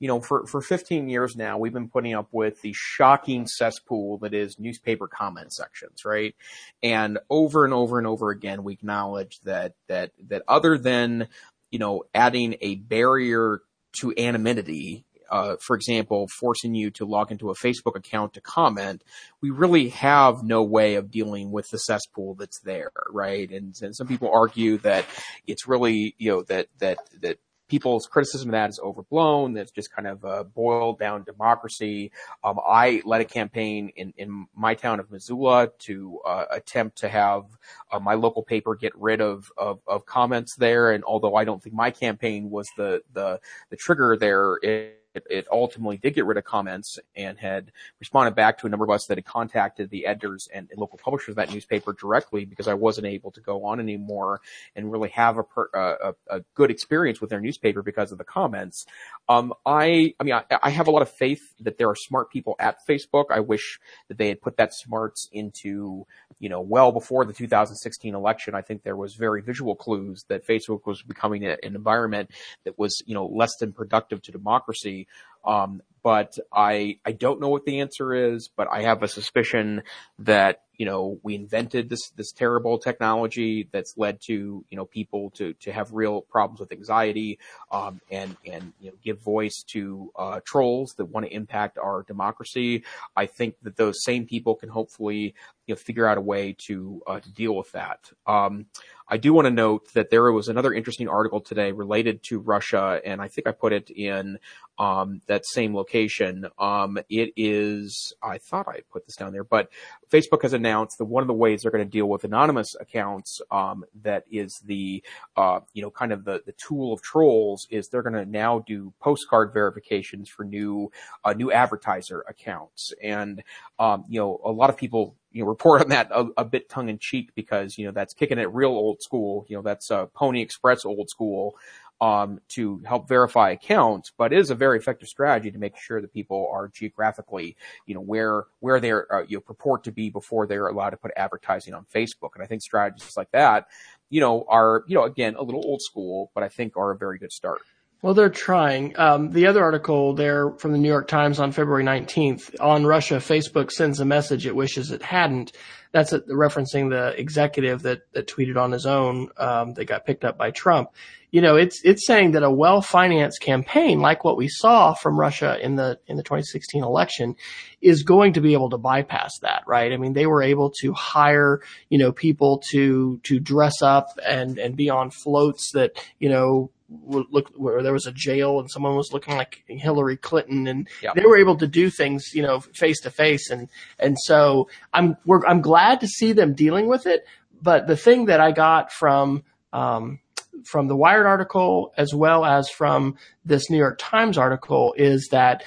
you know, for, for 15 years now, we've been putting up with the shocking cesspool that is newspaper comment sections, right? And over and over and over again, we acknowledge that, that, that other than, you know, adding a barrier to anonymity, uh, for example, forcing you to log into a Facebook account to comment, we really have no way of dealing with the cesspool that's there, right? And, and some people argue that it's really, you know, that, that, that people's criticism of that is overblown. That's just kind of a boiled down democracy. Um, I led a campaign in, in my town of Missoula to uh, attempt to have uh, my local paper get rid of, of, of comments there. And although I don't think my campaign was the the the trigger there. It, it ultimately did get rid of comments and had responded back to a number of us that had contacted the editors and local publishers of that newspaper directly because I wasn't able to go on anymore and really have a, per, a, a good experience with their newspaper because of the comments. Um, I, I mean, I, I, have a lot of faith that there are smart people at Facebook. I wish that they had put that smarts into, you know, well before the 2016 election. I think there was very visual clues that Facebook was becoming a, an environment that was, you know, less than productive to democracy. Um, but I, I don't know what the answer is, but I have a suspicion that, you know, we invented this, this terrible technology that's led to, you know, people to, to have real problems with anxiety, um, and, and, you know, give voice to, uh, trolls that want to impact our democracy. I think that those same people can hopefully, you know, figure out a way to, uh, to deal with that. Um, I do want to note that there was another interesting article today related to Russia, and I think I put it in um, that same location. Um, it is, I thought I put this down there, but Facebook has announced that one of the ways they're going to deal with anonymous accounts um, that is the, uh, you know, kind of the, the tool of trolls is they're going to now do postcard verifications for new, uh, new advertiser accounts. And, um, you know, a lot of people you know, report on that a, a bit tongue in cheek because, you know, that's kicking it real old school. You know, that's uh, Pony Express old school, um, to help verify accounts, but it is a very effective strategy to make sure that people are geographically, you know, where, where they're, uh, you know, purport to be before they're allowed to put advertising on Facebook. And I think strategies like that, you know, are, you know, again, a little old school, but I think are a very good start. Well, they're trying. Um, the other article there from the New York Times on February 19th on Russia, Facebook sends a message it wishes it hadn't. That's referencing the executive that, that tweeted on his own um, that got picked up by Trump. You know, it's it's saying that a well-financed campaign like what we saw from Russia in the in the 2016 election is going to be able to bypass that, right? I mean, they were able to hire, you know, people to to dress up and and be on floats that, you know, look where there was a jail and someone was looking like Hillary Clinton and yep. they were able to do things, you know, face to face. And, and so I'm, we're, I'm glad to see them dealing with it. But the thing that I got from, um, from the Wired article as well as from this New York Times article is that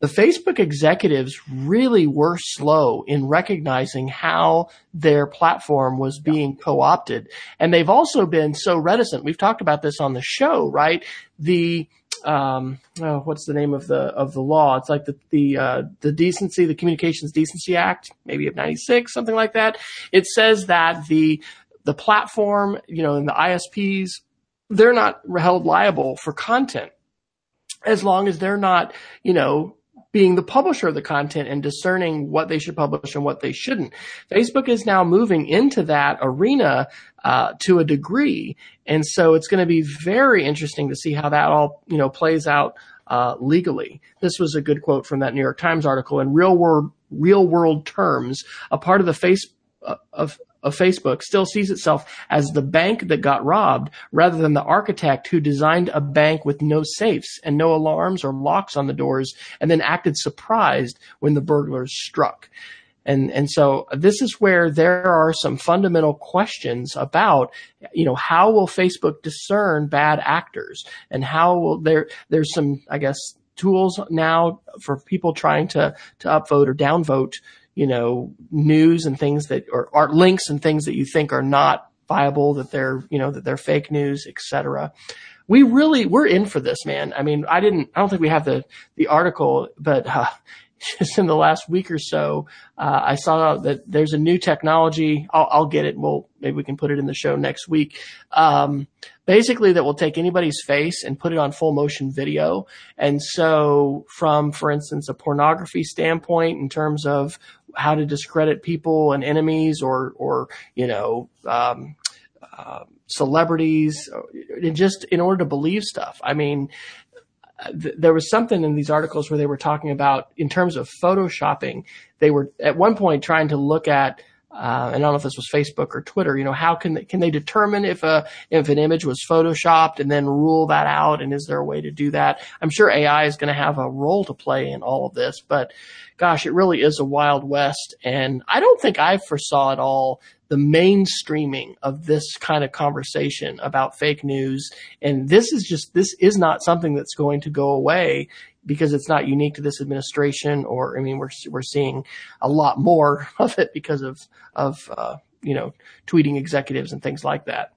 the Facebook executives really were slow in recognizing how their platform was being co-opted. And they've also been so reticent. We've talked about this on the show, right? The, um, oh, what's the name of the, of the law? It's like the, the, uh, the decency, the Communications Decency Act, maybe of 96, something like that. It says that the, the platform, you know, and the ISPs, they're not held liable for content as long as they're not, you know, being the publisher of the content and discerning what they should publish and what they shouldn't. Facebook is now moving into that arena uh, to a degree, and so it's going to be very interesting to see how that all you know plays out uh, legally. This was a good quote from that New York Times article. In real world real world terms, a part of the face uh, of of Facebook still sees itself as the bank that got robbed rather than the architect who designed a bank with no safes and no alarms or locks on the doors and then acted surprised when the burglars struck. And, and so this is where there are some fundamental questions about, you know, how will Facebook discern bad actors and how will there, there's some, I guess, tools now for people trying to, to upvote or downvote you know, news and things that or, are links and things that you think are not viable, that they're, you know, that they're fake news, etc. We really, we're in for this, man. I mean, I didn't, I don't think we have the, the article, but, uh, just in the last week or so, uh, I saw that there's a new technology. I'll, I'll, get it. We'll maybe we can put it in the show next week. Um, basically, that will take anybody's face and put it on full motion video. And so, from for instance, a pornography standpoint, in terms of how to discredit people and enemies, or or you know. Um, uh, celebrities, and just in order to believe stuff. I mean, there was something in these articles where they were talking about in terms of photoshopping. They were at one point trying to look at, uh, and I don't know if this was Facebook or Twitter. You know, how can they, can they determine if a if an image was photoshopped and then rule that out? And is there a way to do that? I'm sure AI is going to have a role to play in all of this, but gosh, it really is a wild west. And I don't think I foresaw at all the mainstreaming of this kind of conversation about fake news. And this is just, this is not something that's going to go away because it's not unique to this administration or, I mean, we're, we're seeing a lot more of it because of, of, uh, you know, tweeting executives and things like that.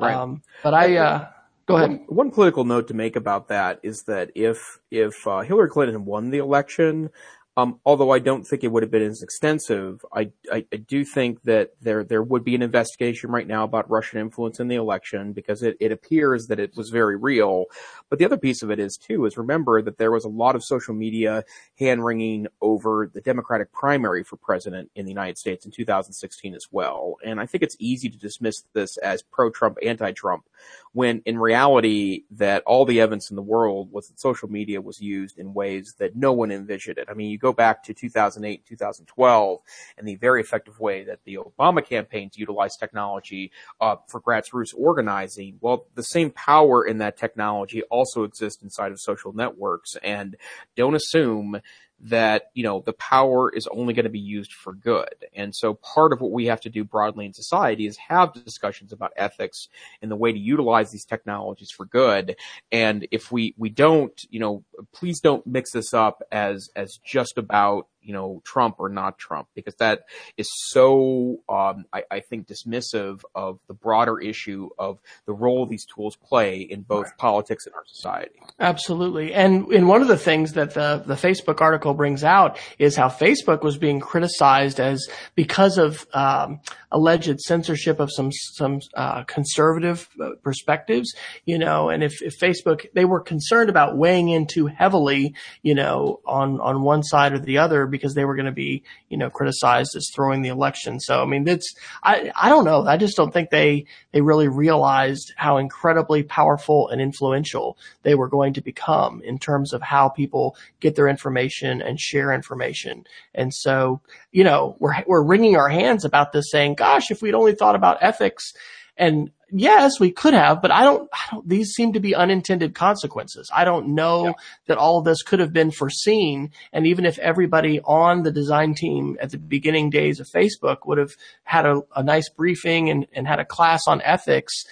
Right. Um, but I, uh, go ahead. One, one, political note to make about that is that if, if, uh, Hillary Clinton won the election, um, although I don't think it would have been as extensive, I, I, I, do think that there there would be an investigation right now about Russian influence in the election because it, it appears that it was very real. But the other piece of it is too is remember that there was a lot of social media hand wringing over the Democratic primary for president in the United States in 2016 as well. And I think it's easy to dismiss this as pro-Trump, anti-Trump, when in reality that all the evidence in the world was that social media was used in ways that no one envisioned it. I mean, you go back to 2008, 2012, and the very effective way that the Obama campaigns utilized technology uh, for grassroots organizing. Well, the same power in that technology also exists inside of social networks, and don't assume that, you know, the power is only going to be used for good. And so part of what we have to do broadly in society is have discussions about ethics and the way to utilize these technologies for good. And if we, we don't, you know, please don't mix this up as, as just about you know, Trump or not Trump, because that is so, um, I, I, think, dismissive of the broader issue of the role these tools play in both right. politics and our society. Absolutely. And, and one of the things that the, the Facebook article brings out is how Facebook was being criticized as because of, um, alleged censorship of some, some, uh, conservative uh, perspectives, you know, and if, if Facebook, they were concerned about weighing in too heavily, you know, on, on one side or the other because they were going to be, you know, criticized as throwing the election. So, I mean, that's, I, I don't know. I just don't think they, they really realized how incredibly powerful and influential they were going to become in terms of how people get their information and share information. And so, you know, we're, we're wringing our hands about this saying, gosh, if we'd only thought about ethics and yes, we could have, but I don't, I don't, these seem to be unintended consequences. I don't know yeah. that all of this could have been foreseen. And even if everybody on the design team at the beginning days of Facebook would have had a, a nice briefing and, and had a class on ethics,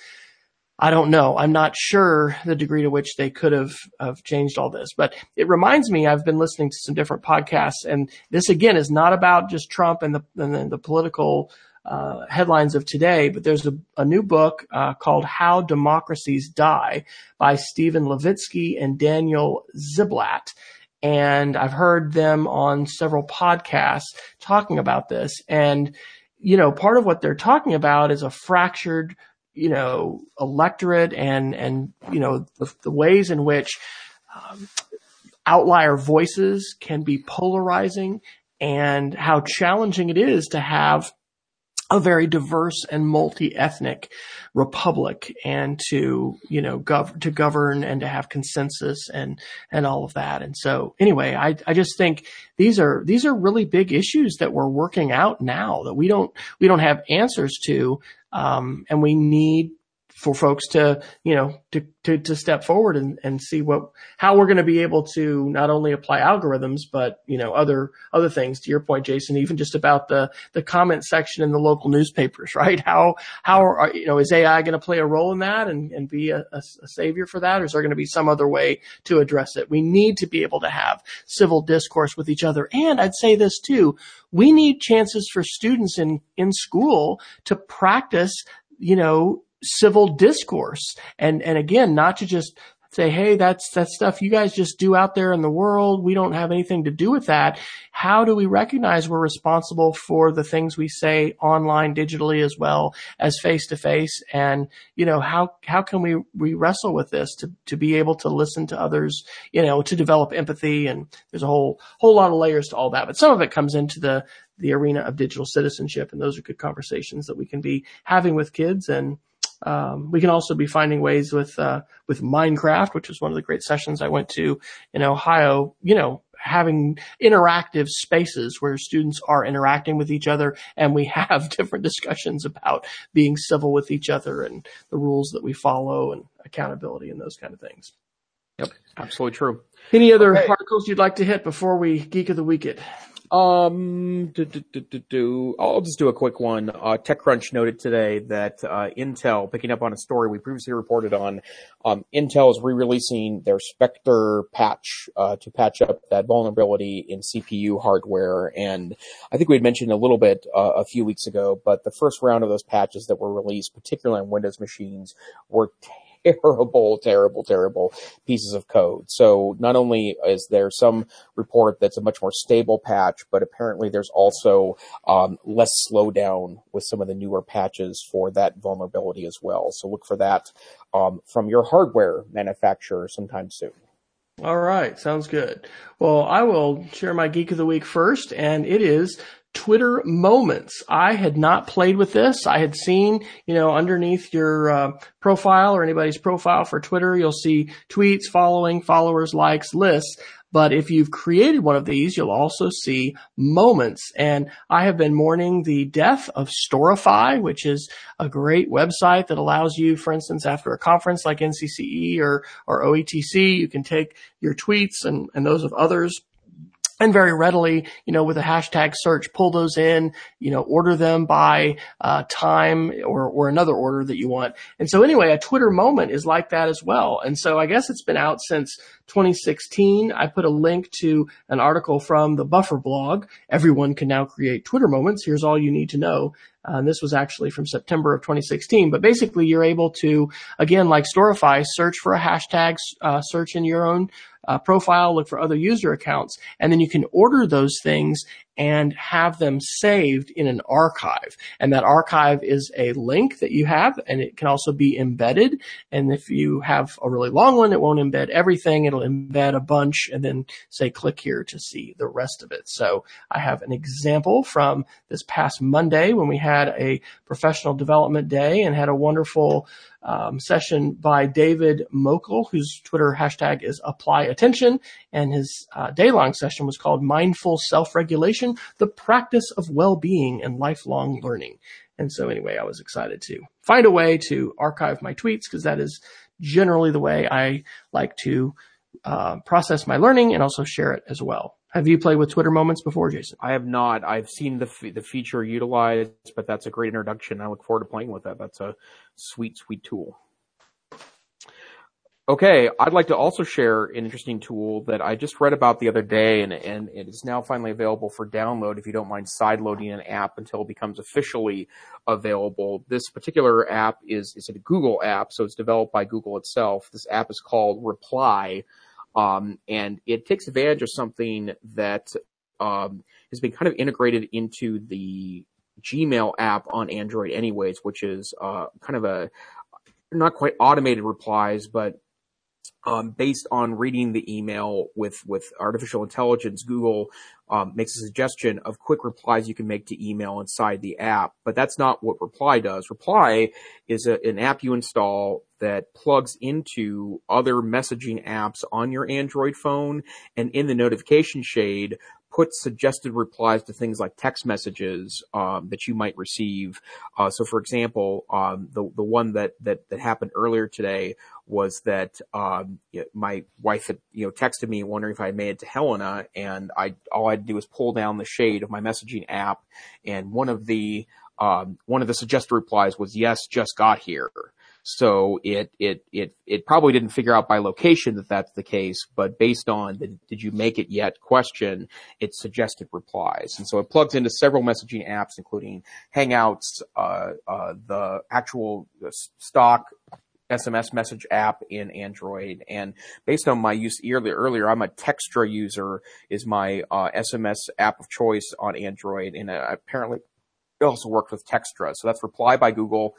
I don't know. I'm not sure the degree to which they could have, have changed all this, but it reminds me, I've been listening to some different podcasts and this again is not about just Trump and the, and the, the political uh, headlines of today, but there's a, a new book uh, called How Democracies Die by Steven Levitsky and Daniel Ziblatt. And I've heard them on several podcasts talking about this. And, you know, part of what they're talking about is a fractured, you know, electorate and, and, you know, the, the ways in which um, outlier voices can be polarizing and how challenging it is to have a very diverse and multi-ethnic republic and to, you know, gov- to govern and to have consensus and, and all of that. And so anyway, I, I just think these are, these are really big issues that we're working out now that we don't, we don't have answers to. Um, and we need for folks to, you know, to, to, to step forward and, and see what, how we're going to be able to not only apply algorithms, but, you know, other, other things to your point, Jason, even just about the, the comment section in the local newspapers, right? How, how are, you know, is AI going to play a role in that and, and be a, a, a savior for that? Or is there going to be some other way to address it? We need to be able to have civil discourse with each other. And I'd say this too. We need chances for students in, in school to practice you know, civil discourse. And, and again, not to just say, Hey, that's, that stuff you guys just do out there in the world. We don't have anything to do with that. How do we recognize we're responsible for the things we say online digitally as well as face to face? And, you know, how, how can we, we wrestle with this to, to be able to listen to others, you know, to develop empathy? And there's a whole, whole lot of layers to all that, but some of it comes into the, the arena of digital citizenship. And those are good conversations that we can be having with kids and, um, we can also be finding ways with uh, with Minecraft, which is one of the great sessions I went to in Ohio. You know, having interactive spaces where students are interacting with each other, and we have different discussions about being civil with each other and the rules that we follow and accountability and those kind of things. Yep, absolutely true. Any other okay. articles you'd like to hit before we geek of the week it? Um, do, do, do, do. I'll just do a quick one. Uh, TechCrunch noted today that uh, Intel, picking up on a story we previously reported on, um, Intel is re-releasing their Spectre patch uh, to patch up that vulnerability in CPU hardware. And I think we had mentioned a little bit uh, a few weeks ago, but the first round of those patches that were released, particularly on Windows machines, were terrible, terrible, terrible pieces of code. So not only is there some report that's a much more stable patch, but apparently there's also um, less slowdown with some of the newer patches for that vulnerability as well. So look for that um, from your hardware manufacturer sometime soon. All right, sounds good. Well, I will share my geek of the week first, and it is Twitter moments. I had not played with this. I had seen, you know, underneath your uh, profile or anybody's profile for Twitter, you'll see tweets, following, followers, likes, lists. But if you've created one of these, you'll also see moments. And I have been mourning the death of Storify, which is a great website that allows you, for instance, after a conference like NCCE or, or OETC, you can take your tweets and, and those of others and very readily, you know, with a hashtag search, pull those in, you know, order them by uh, time or or another order that you want. And so anyway, a Twitter moment is like that as well. And so I guess it's been out since 2016. I put a link to an article from the Buffer blog. Everyone can now create Twitter moments. Here's all you need to know. Uh, and this was actually from September of 2016. But basically, you're able to, again, like Storify, search for a hashtag, uh, search in your own uh, profile, look for other user accounts, and then you can order those things and have them saved in an archive. And that archive is a link that you have and it can also be embedded. And if you have a really long one, it won't embed everything. It'll embed a bunch and then say click here to see the rest of it. So I have an example from this past Monday when we had a professional development day and had a wonderful um, session by David Mochel, whose Twitter hashtag is apply attention. And his uh, day long session was called mindful self-regulation, the practice of well-being and lifelong learning. And so anyway, I was excited to find a way to archive my tweets because that is generally the way I like to uh, process my learning and also share it as well. Have you played with Twitter Moments before, Jason? I have not. I've seen the f- the feature utilized, but that's a great introduction. I look forward to playing with that. That's a sweet, sweet tool. Okay, I'd like to also share an interesting tool that I just read about the other day, and, and it is now finally available for download if you don't mind sideloading an app until it becomes officially available. This particular app is, is a Google app, so it's developed by Google itself. This app is called Reply, um, and it takes advantage of something that um, has been kind of integrated into the Gmail app on Android anyways, which is uh, kind of a not quite automated replies, but um, based on reading the email with with artificial intelligence, Google um, makes a suggestion of quick replies you can make to email inside the app. But that's not what Reply does. Reply is a, an app you install that plugs into other messaging apps on your Android phone, and in the notification shade put suggested replies to things like text messages um, that you might receive. Uh, so, for example, um, the the one that that that happened earlier today was that um, my wife had you know texted me wondering if I made it to Helena, and I all I had to do is pull down the shade of my messaging app, and one of the um, one of the suggested replies was yes, just got here. So it, it, it, it probably didn't figure out by location that that's the case, but based on the did you make it yet question, it suggested replies. And so it plugs into several messaging apps, including Hangouts, uh, uh, the actual stock SMS message app in Android. And based on my use earlier, earlier I'm a Textra user is my uh, SMS app of choice on Android. And uh, apparently it also worked with Textra. So that's Reply by Google.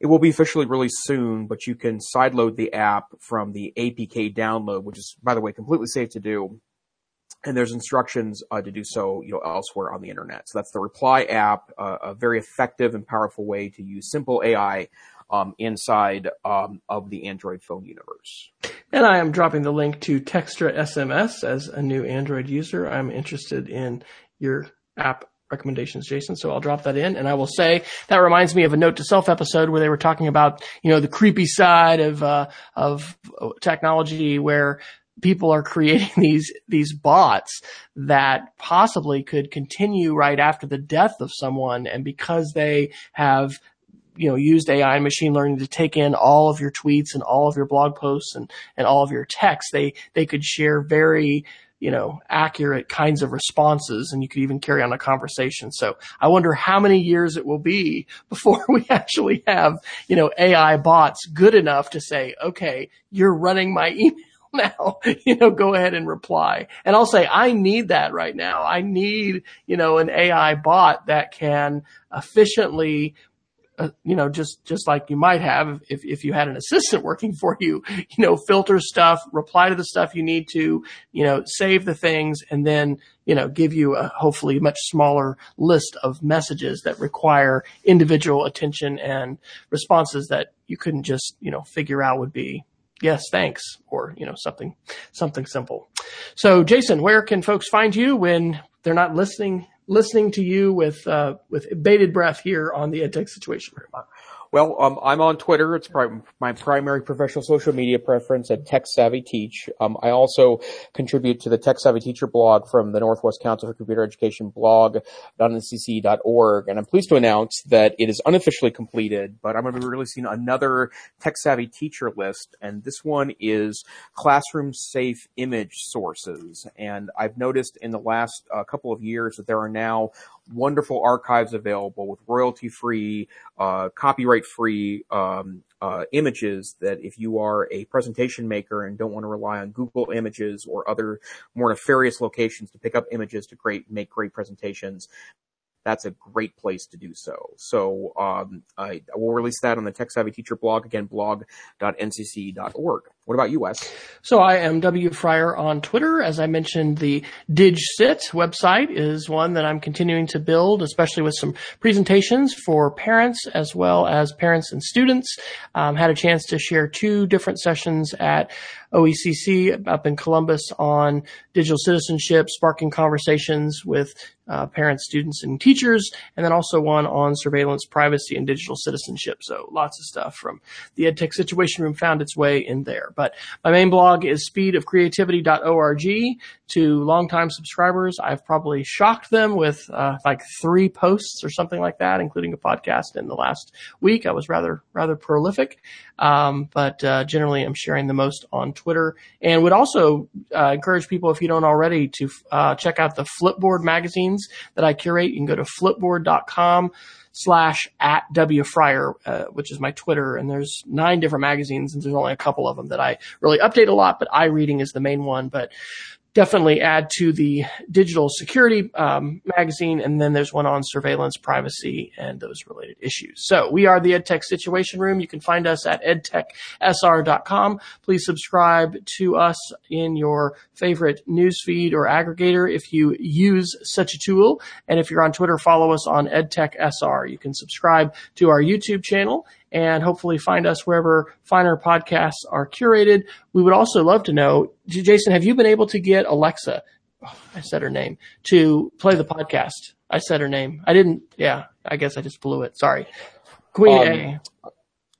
It will be officially released soon, but you can sideload the app from the APK download, which is, by the way, completely safe to do. And there's instructions uh, to do so, you know, elsewhere on the internet. So that's the Reply app, uh, a very effective and powerful way to use simple AI um, inside um, of the Android phone universe. And I am dropping the link to Textra SMS as a new Android user. I'm interested in your app recommendations, Jason. So I'll drop that in. And I will say that reminds me of a note to self episode where they were talking about, you know, the creepy side of, uh, of technology where people are creating these these bots that possibly could continue right after the death of someone and because they have you know used AI and machine learning to take in all of your tweets and all of your blog posts and and all of your texts they they could share very you know, accurate kinds of responses and you could even carry on a conversation. So I wonder how many years it will be before we actually have, you know, AI bots good enough to say, okay, you're running my email now, you know, go ahead and reply. And I'll say, I need that right now. I need, you know, an AI bot that can efficiently uh, you know, just, just like you might have if, if you had an assistant working for you, you know, filter stuff, reply to the stuff you need to, you know, save the things and then, you know, give you a hopefully much smaller list of messages that require individual attention and responses that you couldn't just, you know, figure out would be yes, thanks, or, you know, something, something simple. So Jason, where can folks find you when they're not listening listening to you with uh, with bated breath here on the EdTech Situation Room. Well, um, I'm on Twitter. It's my primary professional social media preference at Tech Savvy Teach. Um, I also contribute to the Tech Savvy Teacher blog from the Northwest Council for Computer Education blog.ncc.org. And I'm pleased to announce that it is unofficially completed, but I'm going to be releasing another Tech Savvy Teacher list. And this one is classroom safe image sources. And I've noticed in the last uh, couple of years that there are now wonderful archives available with royalty free, uh, copyright free, um, uh, images that if you are a presentation maker and don't want to rely on Google images or other more nefarious locations to pick up images to create, make great presentations, that's a great place to do so. So um, I, I, will release that on the Tech Savvy Teacher blog again, blog.ncc.org. What about you, Wes? So I am W Fryer on Twitter. As I mentioned, the DigCit website is one that I'm continuing to build, especially with some presentations for parents as well as parents and students. Um, had a chance to share two different sessions at OETC up in Columbus on digital citizenship, sparking conversations with uh, parents, students, and teachers, and then also one on surveillance, privacy, and digital citizenship. So lots of stuff from the EdTech Situation Room found its way in there. But my main blog is speedofcreativity.org. To longtime subscribers, I've probably shocked them with uh, like three posts or something like that, including a podcast in the last week. I was rather rather prolific, um, but uh, generally I'm sharing the most on Twitter, and would also uh, encourage people if you don't already to uh, check out the Flipboard magazines that I curate. You can go to flipboard.com slash at W Fryer, uh, which is my Twitter. And there's nine different magazines and there's only a couple of them that I really update a lot, but iReading is the main one. But definitely add to the digital security um, magazine, and then there's one on surveillance, privacy, and those related issues. So we are the EdTech Situation Room. You can find us at edtechsr.com. Please subscribe to us in your favorite newsfeed or aggregator if you use such a tool. And if you're on Twitter, follow us on EdTechSR. You can subscribe to our YouTube channel and hopefully find us wherever finer podcasts are curated. We would also love to know, Jason, have you been able to get Alexa? Oh, I said her name to play the podcast. I said her name. I didn't. Yeah, I guess I just blew it. Sorry. Queen um, A.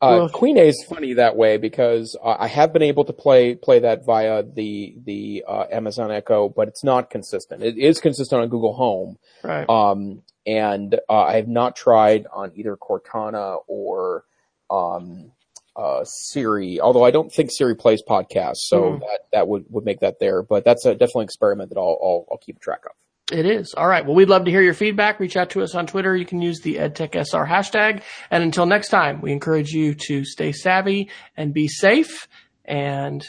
Uh, Queen A is funny that way because uh, I have been able to play play that via the the uh, Amazon Echo, but it's not consistent. It is consistent on Google Home, right? Um, and uh, I have not tried on either Cortana or um, uh, Siri, although I don't think Siri plays podcasts, so mm. that, that would, would make that there. But that's a definitely experiment that I'll, I'll, I'll keep track of. It is. All right. Well, we'd love to hear your feedback. Reach out to us on Twitter. You can use the EdTechSR hashtag. And until next time, we encourage you to stay savvy and be safe and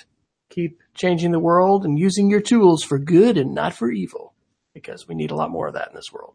keep changing the world and using your tools for good and not for evil because we need a lot more of that in this world.